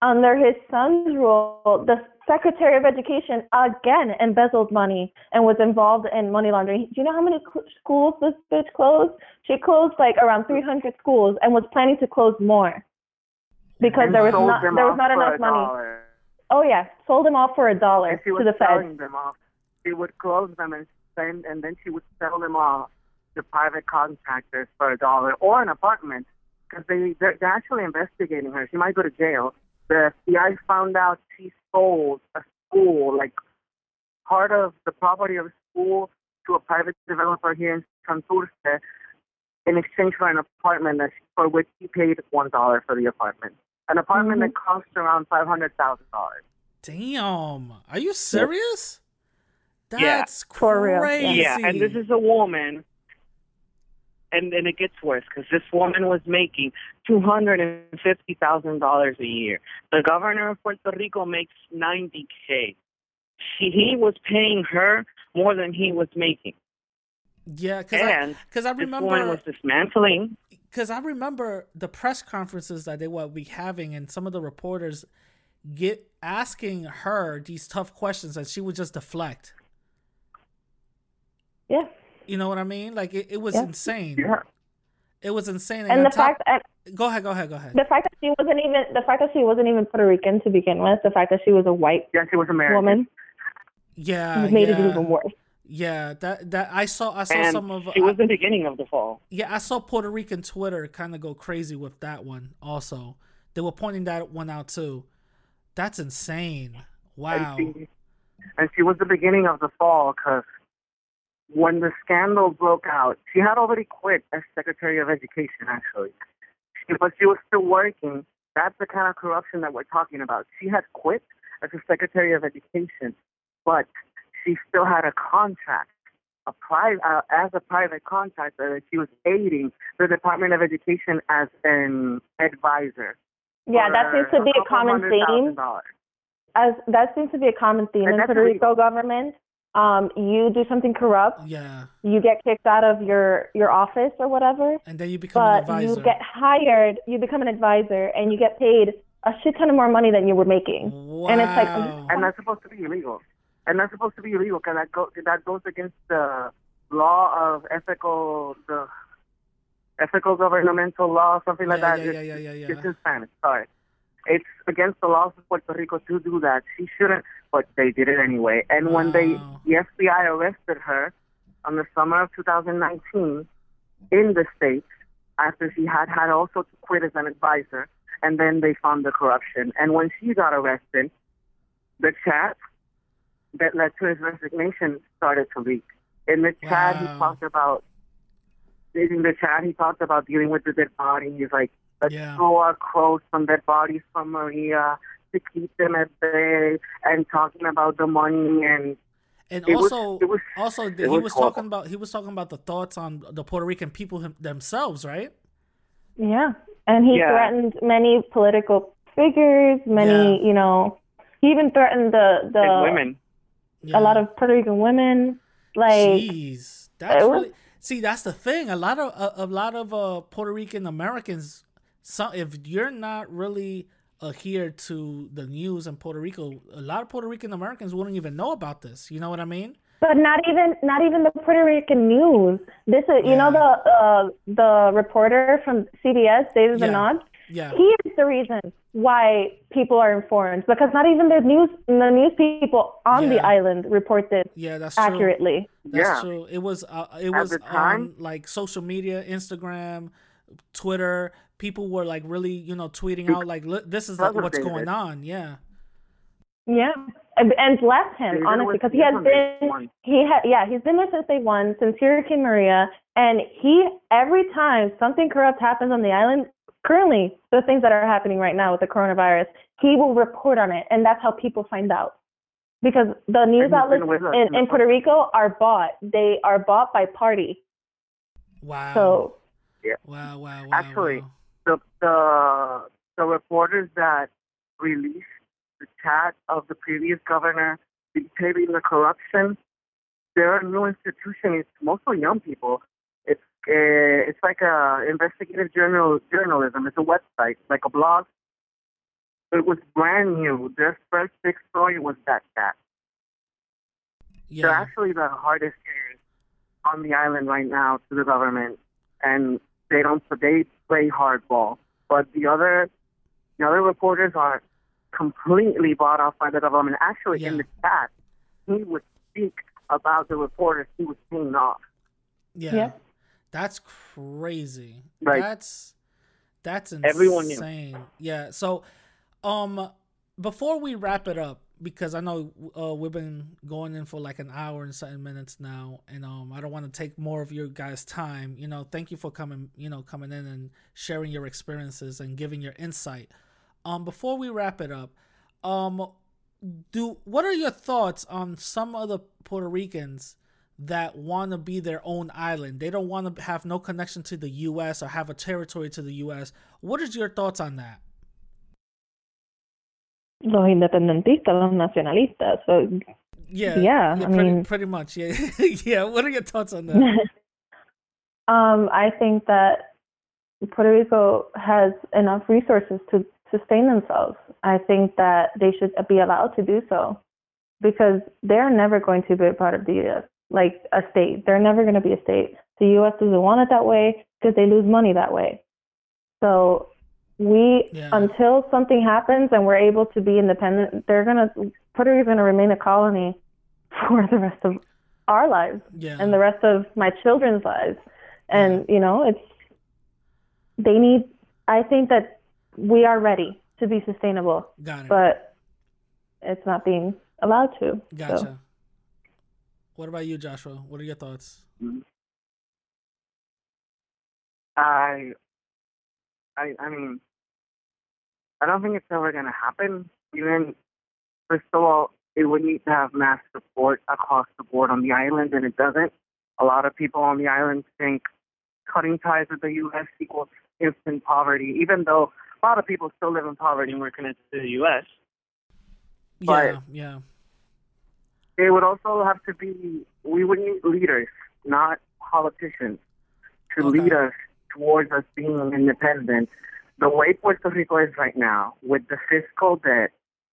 Speaker 5: under his son's rule, the Secretary of Education again embezzled money and was involved in money laundering. Do you know how many cl- schools this bitch closed? She closed like around 300 schools and was planning to close more because
Speaker 6: And
Speaker 5: there was not there was not enough money.
Speaker 6: dollar.
Speaker 5: Oh yeah, sold them off for a dollar to
Speaker 6: was
Speaker 5: the feds.
Speaker 6: selling them off. She would close them and send, and then she would sell them off to private contractors for a dollar or an apartment because they they're, they're actually investigating her. She might go to jail. The FBI found out she sold a school, like part of the property of a school, to a private developer here in Santurce in exchange for an apartment that she, for which she paid one dollar for the apartment. An apartment that mm-hmm. cost around five hundred thousand dollars.
Speaker 3: Damn. Are you serious?
Speaker 6: Yeah.
Speaker 3: That's
Speaker 5: For real, yeah.
Speaker 3: crazy.
Speaker 6: Yeah, and this is a woman, and and it gets worse because this woman was making two hundred and fifty thousand dollars a year. The governor of Puerto Rico makes ninety k. She he was paying her more than he was making,
Speaker 3: yeah, because I,
Speaker 6: and
Speaker 3: 'cause I
Speaker 6: this woman
Speaker 3: remember
Speaker 6: was dismantling.
Speaker 3: because I remember the press conferences that they would be having, and some of the reporters get asking her these tough questions, and she would just deflect.
Speaker 5: Yeah.
Speaker 3: You know what I mean? Like it, it was
Speaker 5: Yeah.
Speaker 3: insane.
Speaker 6: Yeah.
Speaker 3: It was insane.
Speaker 5: And
Speaker 3: on
Speaker 5: the
Speaker 3: top-
Speaker 5: fact and
Speaker 3: go ahead, go ahead, go ahead.
Speaker 5: the fact that she wasn't even the fact that she wasn't even Puerto Rican to begin with, the fact that she was a white
Speaker 6: Yeah, she was American.
Speaker 5: woman
Speaker 3: yeah,
Speaker 5: made
Speaker 3: yeah,
Speaker 5: it even worse.
Speaker 3: yeah. That that I saw. I saw
Speaker 6: and
Speaker 3: some of.
Speaker 6: she was the beginning of the fall.
Speaker 3: Yeah, I saw Puerto Rican Twitter kind of go crazy with that one. Also, they were pointing that one out too. That's insane. Wow.
Speaker 6: And she, and she was the beginning of the fall because when the scandal broke out, she had already quit as Secretary of Education, actually. She, but she was still working. That's the kind of corruption that we're talking about. She had quit as a Secretary of Education, but she still had a contract, a private, uh, as a private contractor, that she was aiding the Department of Education as an advisor.
Speaker 5: Yeah, that seems to be a common theme. As that seems to be a common theme
Speaker 6: And
Speaker 5: in Puerto Rico government. Um, you do something corrupt,
Speaker 3: Yeah.
Speaker 5: you get kicked out of your your office or whatever.
Speaker 3: And then you become an advisor.
Speaker 5: But you get hired, you become an advisor, and you get paid a shit ton of more money than you were making.
Speaker 3: wow.
Speaker 5: And it's like,
Speaker 6: and that's supposed to be illegal. And that's supposed to be illegal because that go that goes against the law of ethical the ethical governmental law, something like
Speaker 3: Yeah,
Speaker 6: that.
Speaker 3: yeah,
Speaker 6: It's-
Speaker 3: yeah, yeah, yeah,
Speaker 6: It's
Speaker 3: yeah.
Speaker 6: in Spanish. Sorry. It's against the laws of Puerto Rico to do that. She shouldn't, but they did it anyway. And when they the FBI arrested her on the summer of 2019 in the states after she had had also to quit as an advisor, and then they found the corruption. And when she got arrested, the chat that led to his resignation started to leak. In the chat, he talked about in the chat he talked about dealing with the dead body. He's like, let's
Speaker 3: Yeah.
Speaker 6: throw our clothes from dead bodies from Maria to keep them at bay, and talking about the money and
Speaker 3: And
Speaker 6: It was-
Speaker 3: also,
Speaker 6: it was-
Speaker 3: also
Speaker 6: it
Speaker 3: he
Speaker 6: was
Speaker 3: was talking about he was talking about the thoughts on the Puerto Rican people him, themselves, right?
Speaker 5: Yeah. And he
Speaker 6: Yeah.
Speaker 5: threatened many political figures, many, you know, he even threatened the the
Speaker 6: and women.
Speaker 3: Yeah.
Speaker 5: a lot of Puerto Rican women. Like
Speaker 3: Jeez, that's
Speaker 5: it was-
Speaker 3: really see. That's the thing. A lot of a, a lot of uh, Puerto Rican Americans. Some if you're not really adhered to the news in Puerto Rico, a lot of Puerto Rican Americans wouldn't even know about this. You know what I mean?
Speaker 5: But not even not even the Puerto Rican news. This is you know the uh, the reporter from CBS, David
Speaker 3: Yeah.
Speaker 5: Begnaud.
Speaker 3: Yeah.
Speaker 5: He is the reason why people are informed because not even the news the news people on the island report this
Speaker 3: Yeah, that's true.
Speaker 5: accurately.
Speaker 3: That's
Speaker 6: Yeah.
Speaker 3: true. It was uh, it
Speaker 6: At
Speaker 3: was on like social media, Instagram, Twitter. People were like really, you know, tweeting out like, "Look, "This is like, what's going on." Yeah.
Speaker 5: Yeah, and, and bless him
Speaker 6: David
Speaker 5: honestly because he has been he had yeah he's been there since day one since Hurricane Maria, and he every time something corrupt happens on the island, currently the things that are happening right now with the coronavirus, he will report on it, and that's how people find out. Because the news outlets in,
Speaker 6: in
Speaker 5: Puerto Rico are bought. They are bought by party.
Speaker 3: Wow.
Speaker 5: So yeah.
Speaker 3: wow, wow, wow.
Speaker 6: Actually,
Speaker 3: wow.
Speaker 6: The the the reporters that released the chat of the previous governor detailing the corruption, they're a new institution. It's mostly young people. It's uh, it's like a investigative journal journalism. It's a website, like a blog. It was brand new. Their first big story was that chat. They're actually the hardest on the island right now to the government, and they don't they play hardball. But the other the other reporters are completely bought off by the government. Actually, in the chat, he would speak about the reporters he was paying off.
Speaker 3: yeah.
Speaker 5: Yeah.
Speaker 3: That's crazy.
Speaker 6: Like,
Speaker 3: that's that's insane.
Speaker 6: everyone knew.
Speaker 3: Yeah. So, um, before we wrap it up, because I know uh, we've been going in for like an hour and something minutes now, and um, I don't want to take more of your guys' time. You know, thank you for coming. You know, coming in and sharing your experiences and giving your insight. Um, before we wrap it up, um, do what are your thoughts on some of the Puerto Ricans that want to be their own island? They don't want to have no connection to the U.S. or have a territory to the U.S. What is your thoughts on that?
Speaker 5: Los independentistas, los nacionalistas. So
Speaker 3: Yeah,
Speaker 5: Yeah, I
Speaker 3: pretty,
Speaker 5: mean-
Speaker 3: pretty much. Yeah, yeah. What are your thoughts on that?
Speaker 5: um, I think that Puerto Rico has enough resources to sustain themselves. I think that they should be allowed to do so because they're never going to be a part of the U.S. like a state. They're never going to be a state. The U.S. doesn't want it that way because they lose money that way. So we,
Speaker 3: Yeah.
Speaker 5: until something happens and we're able to be independent, they're gonna Puerto Rico is going to remain a colony for the rest of our lives
Speaker 3: Yeah,
Speaker 5: and the rest of my children's lives. And you know, it's they need. I think that we are ready to be sustainable,
Speaker 3: got it.
Speaker 5: but it's not being allowed to.
Speaker 3: Gotcha.
Speaker 5: So
Speaker 3: What about you, Joshua? What are your thoughts?
Speaker 6: I, I, I mean, I don't think it's ever going to happen. Even first of all, it would need to have mass support across the board on the island, and it doesn't. A lot of people on the island think cutting ties with the U.S. equals instant poverty, even though a lot of people still live in poverty and we're connected to the U.S.
Speaker 3: Yeah,
Speaker 6: But-
Speaker 3: yeah,
Speaker 6: it would also have to be we would need leaders, not politicians, to
Speaker 3: Okay.
Speaker 6: lead us towards us being independent. The way Puerto Rico is right now, with the fiscal debt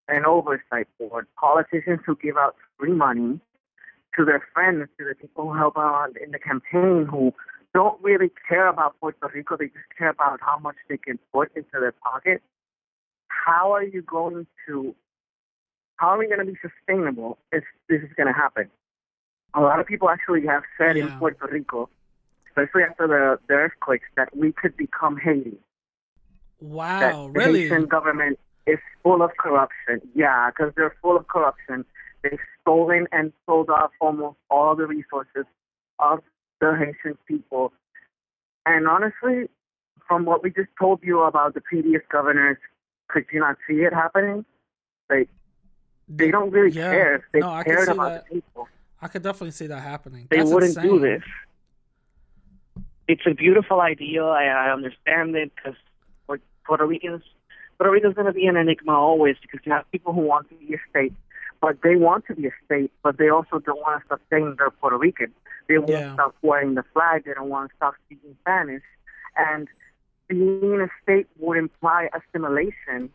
Speaker 6: and oversight board, politicians who give out free money to their friends, to the people who help out in the campaign, who don't really care about Puerto Rico, they just care about how much they can put into their pocket. How are you going to how are we going to be sustainable if this is going to happen? A lot of people actually have said in Puerto Rico, especially after the, the earthquakes, that we could become Haiti.
Speaker 3: Wow,
Speaker 6: that the
Speaker 3: really?
Speaker 6: Haitian government is full of corruption. Yeah, because they're full of corruption. They've stolen and sold off almost all the resources of the Haitian people. And honestly, from what we just told you about the previous governors, could you not see it happening? Like, they don't really
Speaker 3: Yeah.
Speaker 6: care. If they
Speaker 3: No, I can
Speaker 6: cared
Speaker 3: see
Speaker 6: about
Speaker 3: that.
Speaker 6: the people,
Speaker 3: I could definitely see that happening.
Speaker 6: they
Speaker 3: That's
Speaker 6: wouldn't do this. It's a beautiful idea. I, I understand it because Puerto Ricans, Puerto Rico's going to be an enigma always because you have people who want to be a state, but they want to be a state, but they also don't want to stop saying they're Puerto Rican. They won't
Speaker 3: Yeah.
Speaker 6: stop wearing the flag. They don't want to stop speaking Spanish. And being a state would imply assimilation,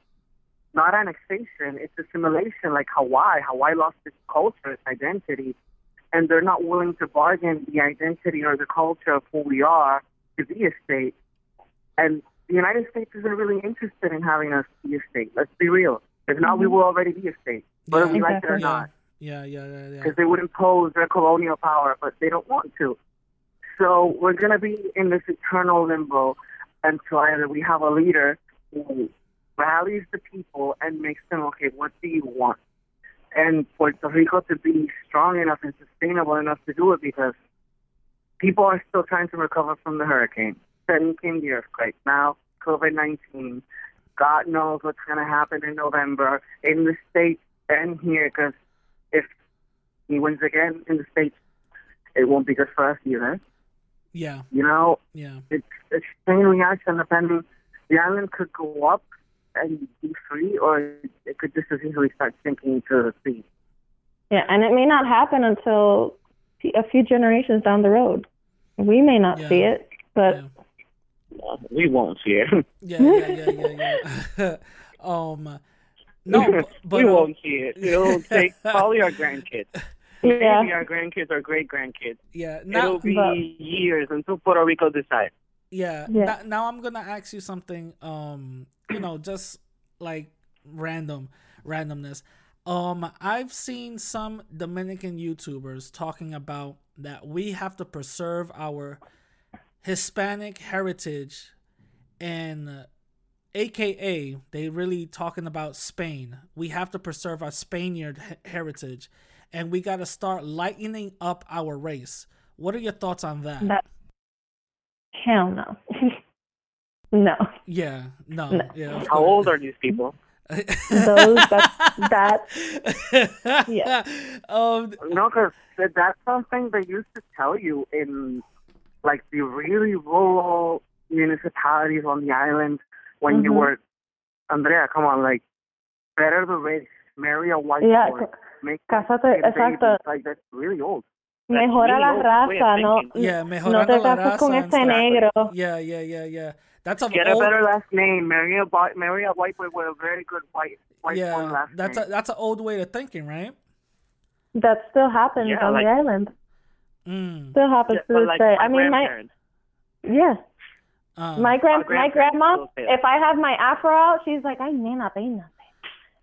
Speaker 6: not annexation. It's assimilation like Hawaii. Hawaii lost its culture, its identity, and they're not willing to bargain the identity or the culture of who we are to be a state. And the United States isn't really interested in having us be a state. Let's be real. If not, we mm-hmm. will already be a state, whether
Speaker 3: Yeah.
Speaker 6: we like it or
Speaker 5: Exactly.
Speaker 3: Yeah,
Speaker 6: not
Speaker 3: yeah, yeah, yeah, yeah.
Speaker 6: because they would impose their colonial power, but they don't want to. So we're going to be in this eternal limbo until either we have a leader who rallies the people and makes them, okay, what do you want? And Puerto Rico to be strong enough and sustainable enough to do it because people are still trying to recover from the hurricane. Then came the earthquake. Now COVID 19. God knows what's going to happen in November in the States and here because if he wins again in the States, it won't be good for us either.
Speaker 3: yeah,
Speaker 6: You know,
Speaker 3: yeah,
Speaker 6: it's it's chain reaction depending. The island could go up and be free, or it could just as easily start sinking to the sea.
Speaker 5: Yeah, and it may not happen until a few generations down the road. We may not
Speaker 3: Yeah.
Speaker 5: see it, but
Speaker 3: yeah.
Speaker 6: We won't see it.
Speaker 3: Yeah, yeah, yeah, yeah, yeah. um, no, but, but
Speaker 6: we
Speaker 3: um,
Speaker 6: won't see it. It'll take probably our grandkids.
Speaker 5: yeah,
Speaker 6: Maybe our grandkids or great grandkids.
Speaker 3: yeah. Now,
Speaker 6: It'll be
Speaker 5: But-
Speaker 6: years until Puerto Rico decides.
Speaker 3: yeah,
Speaker 5: Yeah.
Speaker 3: Now, now I'm gonna ask you something. Um, you know, just like random randomness. Um, I've seen some Dominican YouTubers talking about that we have to preserve our Hispanic heritage, and uh, AKA they really talking about Spain. We have to preserve our Spaniard he- heritage, and we got to start lightening up our race. What are your thoughts on that?
Speaker 5: that hell no, no.
Speaker 3: Yeah, no,
Speaker 5: No.
Speaker 3: yeah.
Speaker 6: How old are these people?
Speaker 5: Those that Yeah.
Speaker 3: Um.
Speaker 6: No, because that's something they used to tell you in like the really rural municipalities on the island when you
Speaker 5: Mhm.
Speaker 6: were, Andrea, come on, like, better the race, marry a white
Speaker 5: Yeah,
Speaker 6: boy, make
Speaker 5: cásate,
Speaker 6: get
Speaker 5: exacto.
Speaker 6: babies, Like, that's really old.
Speaker 5: Mejora
Speaker 6: really
Speaker 5: la
Speaker 6: old way
Speaker 5: raza, no,
Speaker 6: thinking.
Speaker 3: Yeah,
Speaker 5: no te
Speaker 3: la
Speaker 5: cases con
Speaker 3: raza and
Speaker 5: ese
Speaker 3: stuff.
Speaker 5: negro.
Speaker 3: Yeah, yeah, yeah, yeah. That's a
Speaker 6: Get a better last name, marry a, boy, marry a white boy with a very good white, white boy
Speaker 3: yeah.
Speaker 6: last
Speaker 3: That's
Speaker 6: name.
Speaker 3: a that's an old way of thinking, right?
Speaker 5: That still happens
Speaker 6: Yeah,
Speaker 5: on
Speaker 6: like-
Speaker 5: the island.
Speaker 3: Mm.
Speaker 5: Still happens
Speaker 6: Yeah,
Speaker 5: to
Speaker 6: but
Speaker 5: this
Speaker 6: like
Speaker 5: day. I mean, my
Speaker 6: grandparents.
Speaker 5: yeah,
Speaker 3: Um,
Speaker 5: my grand my grandma.
Speaker 6: still say that.
Speaker 5: If I have my afro out, she's like, "I "Ay, nena, peínate."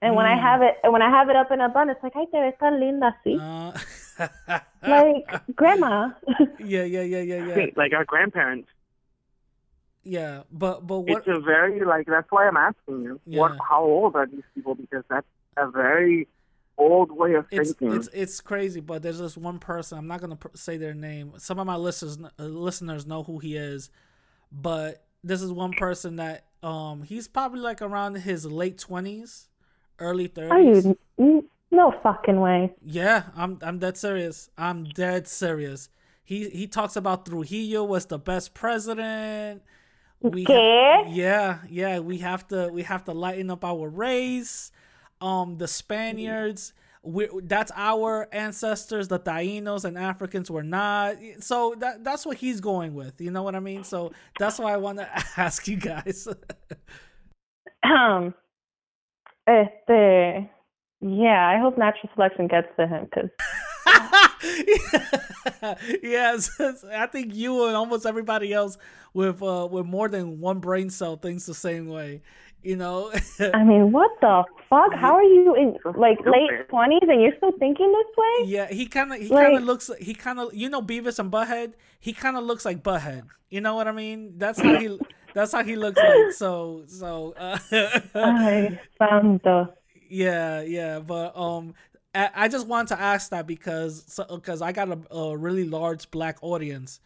Speaker 5: And when I
Speaker 3: Mm.
Speaker 5: have it, when I have it up in a bun, it's like, "Ay, te ves tan linda así."
Speaker 3: uh,
Speaker 5: like, grandma.
Speaker 3: yeah, yeah, yeah, yeah, yeah,
Speaker 6: like our grandparents.
Speaker 3: yeah. But but what?
Speaker 6: It's a very like that's why I'm asking you. What how old are these people? Because that's a very old way of
Speaker 3: It's
Speaker 6: thinking.
Speaker 3: it's it's crazy. But there's this one person. I'm not gonna pr- say their name. Some of my listeners uh, listeners know who he is, but this is one person that um he's probably like around his late twenties, early thirties.
Speaker 5: No fucking way.
Speaker 3: Yeah, I'm I'm dead serious. I'm dead serious. He he talks about Trujillo was the best president. We
Speaker 5: ¿Qué?
Speaker 3: yeah, yeah, we have to we have to lighten up our race. Um the Spaniards we that's our ancestors, the Tainos and Africans were not. So that that's what he's going with. You know what I mean? So that's why I want to ask you guys.
Speaker 5: Um, este, yeah, I hope natural selection gets to him because
Speaker 3: yes, I think you and almost everybody else with uh, with more than one brain cell thinks the same way. You know,
Speaker 5: I mean, what the fuck? How are you in like late twenties and you're still thinking this way?
Speaker 3: yeah, he kind of he
Speaker 5: Like-
Speaker 3: kind of looks he kind of you know Beavis and Butthead. He kind of looks like Butthead. You know what I mean? That's how he that's how he looks like. So so uh,
Speaker 5: found the.
Speaker 3: Yeah, yeah, but um, I, I just wanted to ask that because because I got a, a really large black audience,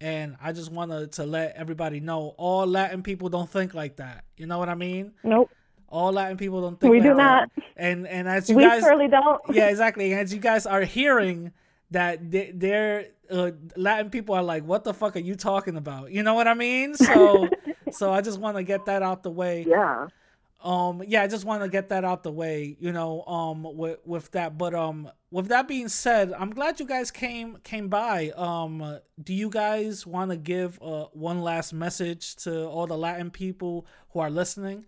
Speaker 3: and I just wanted to let everybody know all Latin people don't think like that. You know what I mean?
Speaker 5: Nope,
Speaker 3: All Latin people don't think.
Speaker 5: we
Speaker 3: like
Speaker 5: do
Speaker 3: that.
Speaker 5: not.
Speaker 3: And and as you
Speaker 5: We
Speaker 3: guys,
Speaker 5: surely don't.
Speaker 3: yeah, exactly. As you guys are hearing that they, they're uh, Latin people are like, what the fuck are you talking about? You know what I mean? So so I just want to get that out the way
Speaker 6: Yeah.
Speaker 3: Um yeah i just want to get that out the way you know um with with that but um with that being said i'm glad you guys came came by um do you guys want to give uh one last message to all the latin people who are listening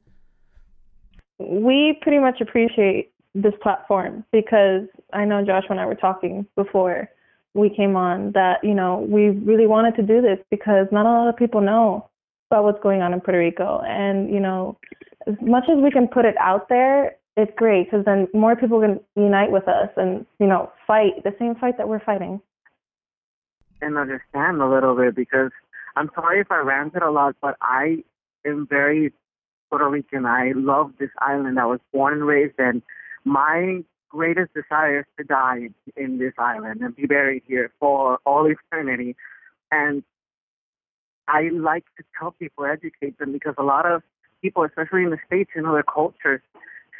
Speaker 5: we pretty much appreciate this platform because I know Josh and I were talking before we came on that, you know, we really wanted to do this because not a lot of people know about what's going on in Puerto Rico. And, you know, as much as we can put it out there, it's great because then more people can unite with us and, you know, fight the same fight that we're fighting.
Speaker 6: and understand a little bit because I'm sorry if I ranted a lot, but I am very Puerto Rican. I love this island. I was born and raised in. My greatest desire is to die in this island and be buried here for all eternity. And I like to tell people, educate them, because a lot of people, especially in the States and other cultures,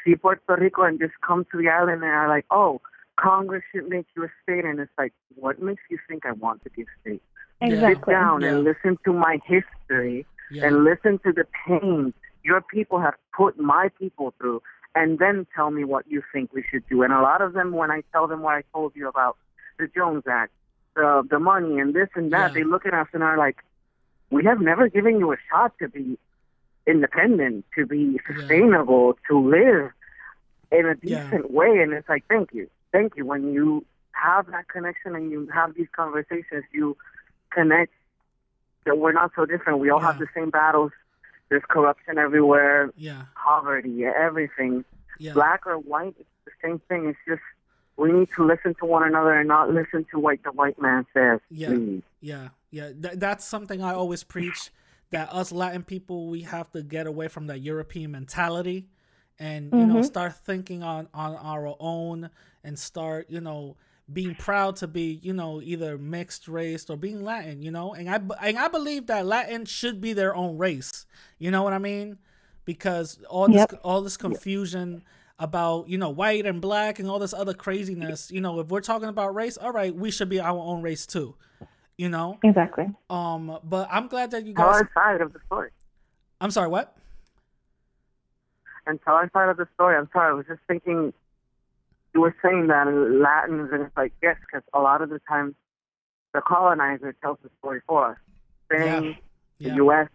Speaker 6: see Puerto Rico and just come to the island and are like, oh, Congress should make you a state. And it's like, what makes you think I want to be a state?
Speaker 3: Yeah.
Speaker 6: Sit
Speaker 5: Exactly.
Speaker 6: down and listen to my history
Speaker 3: yeah
Speaker 6: and listen to the pain your people have put my people through and then tell me what you think we should do. And a lot of them, when I tell them what I told you about the Jones Act, the, the money and this and that,
Speaker 3: Yeah.
Speaker 6: they look at us and are like, we have never given you a shot to be independent, to be sustainable, to live in a
Speaker 3: Yeah.
Speaker 6: decent way. And it's like, thank you. Thank you. When you have that connection and you have these conversations, you connect that we're not so different. We all have the same battles. There's corruption everywhere,
Speaker 3: yeah
Speaker 6: poverty, everything.
Speaker 3: yeah
Speaker 6: Black or white, it's the same thing. It's just we need to listen to one another and not listen to what the white man says.
Speaker 3: Yeah.
Speaker 6: Please.
Speaker 3: Yeah, yeah, Th- that's something I always preach. That us Latin people, we have to get away from that European mentality, and you know, mm-hmm. start thinking on on our own, and start you know being proud to be you know either mixed race or being Latin. You know, and I and I believe that Latin should be their own race. You know what I mean? Because all this
Speaker 5: Yep.
Speaker 3: all this confusion about you know white and black and all this other craziness. You know, if we're talking about race, all right, we should be our own race too. You know,
Speaker 5: Exactly.
Speaker 3: um, but I'm glad that you
Speaker 6: Tell
Speaker 3: guys.
Speaker 6: our side of the story.
Speaker 3: I'm sorry, what?
Speaker 6: And tell our side of the story. I'm sorry. I was just thinking. You were saying that in Latins, and it's like yes, because a lot of the time, the colonizer tells the story for us. Spain,
Speaker 3: Yeah.
Speaker 6: the U.S.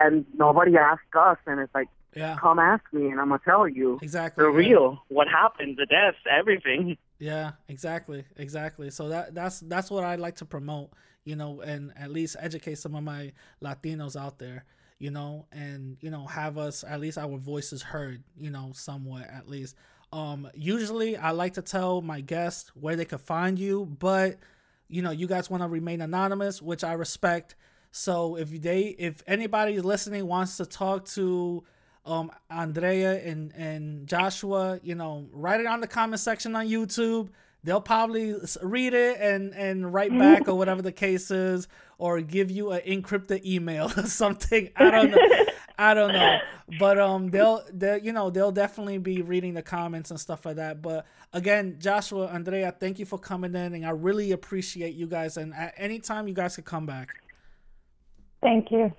Speaker 6: and nobody asked us, and it's like,
Speaker 3: Yeah,
Speaker 6: come ask me, and I'm gonna tell you
Speaker 3: exactly.
Speaker 6: the real, what happened, the deaths, everything.
Speaker 3: Yeah, exactly, exactly. So that that's that's what I like to promote, you know, and at least educate some of my Latinos out there, you know, and you know have us at least our voices heard, you know, somewhat at least. Um, usually I like to tell my guests where they could find you, but you know, you guys want to remain anonymous, which I respect. So if they, if anybody listening wants to talk to um Andrea and and Joshua, you know, write it on the comment section on YouTube. They'll probably read it and and write back or whatever the case is, or give you an encrypted email or something. I don't know. I don't know, but um, they'll they you know they'll definitely be reading the comments and stuff like that. But again, Joshua, Andrea, thank you for coming in, and I really appreciate you guys. And at any time, you guys could come back.
Speaker 5: Thank you.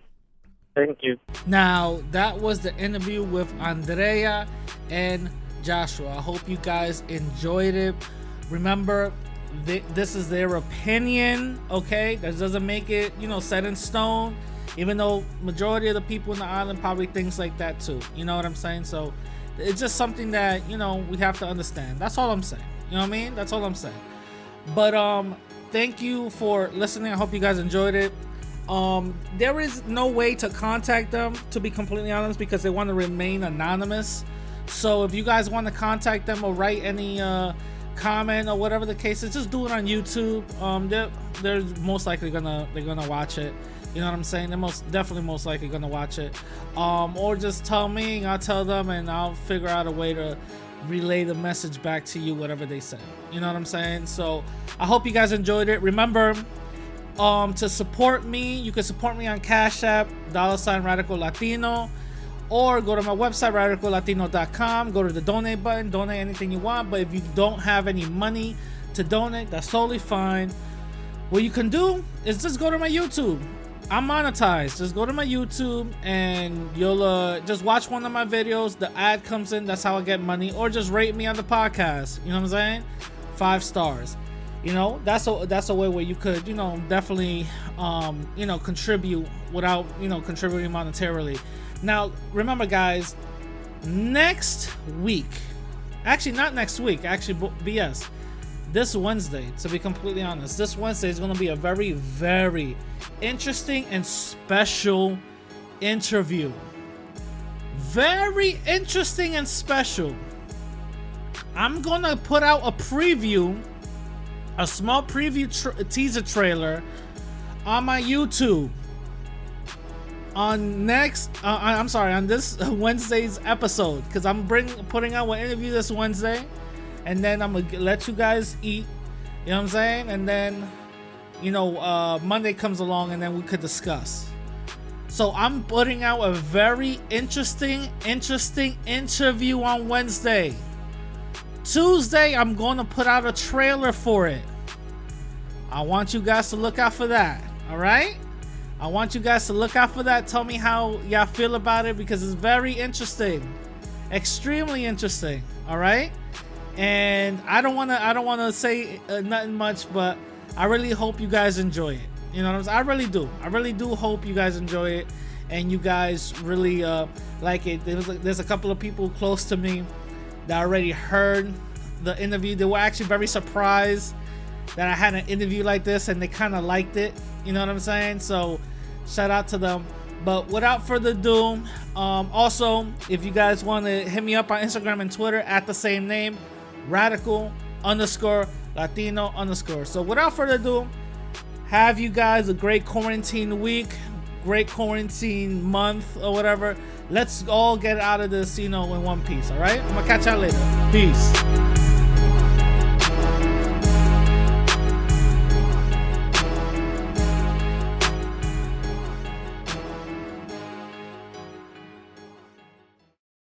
Speaker 6: Thank you.
Speaker 3: Now, that was the interview with Andrea and Joshua. I hope you guys enjoyed it. Remember, th- this is their opinion, okay? That doesn't make it, you know, set in stone. Even though majority of the people in the island probably thinks like that too. You know what I'm saying? So it's just something that you know we have to understand. That's all I'm saying. You know what I mean? That's all I'm saying. But um, thank you for listening. I hope you guys enjoyed it. Um, there is no way to contact them, to be completely honest, because they want to remain anonymous. So if you guys want to contact them or write any uh, comment or whatever the case is, just do it on YouTube. Um, they're they're most likely gonna they're gonna watch it. You know what I'm saying? They're most definitely most likely gonna watch it. Um, or just tell me, and I'll tell them, and I'll figure out a way to relay the message back to you, whatever they say. You know what I'm saying? So I hope you guys enjoyed it. Remember, um, to support me, you can support me on Cash App, dollar sign Radical Latino, or go to my website radicallatino.com. Go to the donate button, donate anything you want. But if you don't have any money to donate, that's totally fine. What you can do is just go to my YouTube. I'm monetized. Just go to my YouTube and you'll uh, just watch one of my videos. The ad comes in. That's how I get money. Or just rate me on the podcast. You know what I'm saying? Five stars. You know that's a that's a way where you could you know definitely um, you know contribute without you know contributing monetarily. Now remember guys, next week, actually not next week. Actually BS. This Wednesday, to be completely honest, this Wednesday is going to be a very, very interesting and special interview. Very interesting and special. I'm going to put out a preview, a small preview tra- teaser trailer on my YouTube on next uh, I'm sorry on this Wednesday's episode because I'm bring putting out an interview this Wednesday and then I'm gonna let you guys eat you know what I'm saying and then you know, uh, Monday comes along and then we could discuss. So I'm putting out a very interesting, interesting interview on Wednesday. Tuesday, I'm to put out a trailer for it. I want you guys to look out for that. All right? I want you guys to look out for that. Tell me how y'all feel about it because it's very interesting. Extremely interesting. All right? And I don't want to I don't want to say uh, nothing much, but I really hope you guys enjoy it. You know what I'm saying? I really do. I really do hope you guys enjoy it and you guys really uh, like it. There's, there's a couple of people close to me that already heard the interview. They were actually very surprised that I had an interview like this and they kind of liked it. You know what I'm saying? So shout out to them. But without further ado, um, also, if you guys want to hit me up on Instagram and Twitter at the same name, radical underscore Latino underscore. So without further ado, have you guys a great quarantine week, great quarantine month or whatever. Let's all get out of this, you know, in one piece. All right, I'm gonna catch y'all later. Peace.